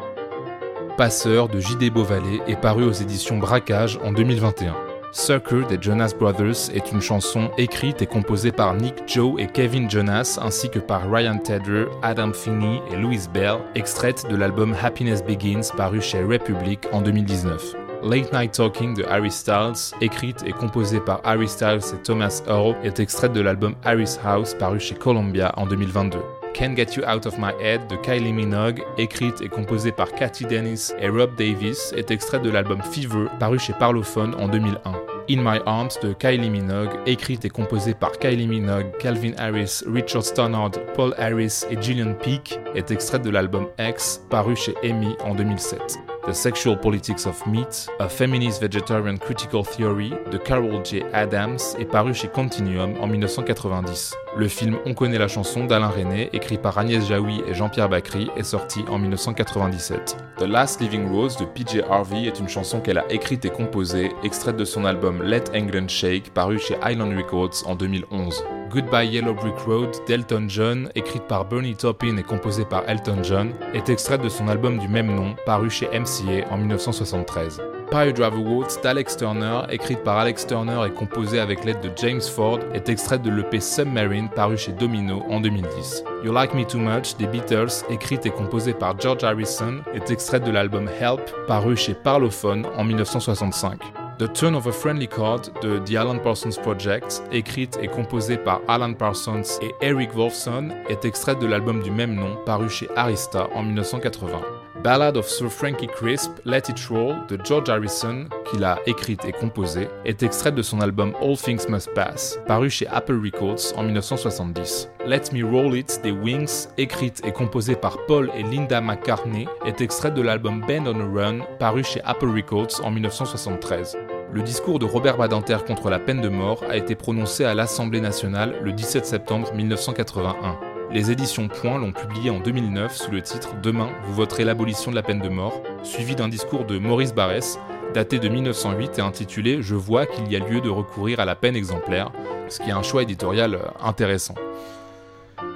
Passeur de J.D. Beauvalet est paru aux éditions Braquage en 2021. Sucker des Jonas Brothers est une chanson écrite et composée par Nick Joe et Kevin Jonas ainsi que par Ryan Tedder, Adam Finney et Louise Bell, extraite de l'album Happiness Begins paru chez Republic en 2019. Late Night Talking de Harry Styles, écrite et composée par Harry Styles et Thomas Earl, est extraite de l'album Harry's House paru chez Columbia en 2022. Can't Get You Out of My Head de Kylie Minogue, écrite et composée par Cathy Dennis et Rob Davis, est extraite de l'album Fever, paru chez Parlophone en 2001. In My Arms de Kylie Minogue, écrite et composée par Kylie Minogue, Calvin Harris, Richard Stannard, Paul Harris et Gillian Peake, est extraite de l'album X, paru chez Emmy en 2007. The Sexual Politics of Meat, A Feminist Vegetarian Critical Theory de Carol J. Adams est paru chez Continuum en 1990. Le film On connaît la chanson d'Alain René, écrit par Agnès Jaoui et Jean-Pierre Bacry, est sorti en 1997. The Last Living Rose de PJ Harvey est une chanson qu'elle a écrite et composée, extraite de son album Let England Shake, paru chez Island Records en 2011. Goodbye Yellow Brick Road d'Elton John, écrite par Bernie Taupin et composée par Elton John, est extraite de son album du même nom, paru chez MCA en 1973. Pile Driver Woods d'Alex Turner, écrite par Alex Turner et composée avec l'aide de James Ford, est extraite de l'EP Submarine paru chez Domino en 2010. You Like Me Too Much des Beatles, écrite et composée par George Harrison, est extraite de l'album Help paru chez Parlophone en 1965. The Turn of a Friendly Card de The Alan Parsons Project, écrite et composée par Alan Parsons et Eric Wolfson, est extraite de l'album du même nom paru chez Arista en 1980. Ballad of Sir Frankie Crisp, Let It Roll de George Harrison, qu'il a écrite et composée, est extraite de son album All Things Must Pass, paru chez Apple Records en 1970. Let Me Roll It des Wings, écrite et composée par Paul et Linda McCartney, est extraite de l'album Band on a Run, paru chez Apple Records en 1973. Le discours de Robert Badinter contre la peine de mort a été prononcé à l'Assemblée nationale le 17 septembre 1981. Les éditions Point l'ont publié en 2009 sous le titre Demain, vous voterez l'abolition de la peine de mort, suivi d'un discours de Maurice Barrès, daté de 1908 et intitulé Je vois qu'il y a lieu de recourir à la peine exemplaire, ce qui est un choix éditorial intéressant.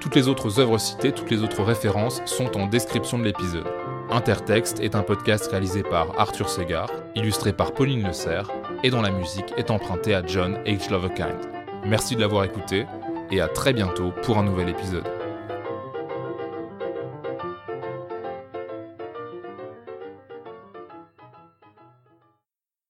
Toutes les autres œuvres citées, toutes les autres références sont en description de l'épisode. Intertexte est un podcast réalisé par Arthur Segar, illustré par Pauline Le Serre, et dont la musique est empruntée à John H. Loverkind. Merci de l'avoir écouté, et à très bientôt pour un nouvel épisode.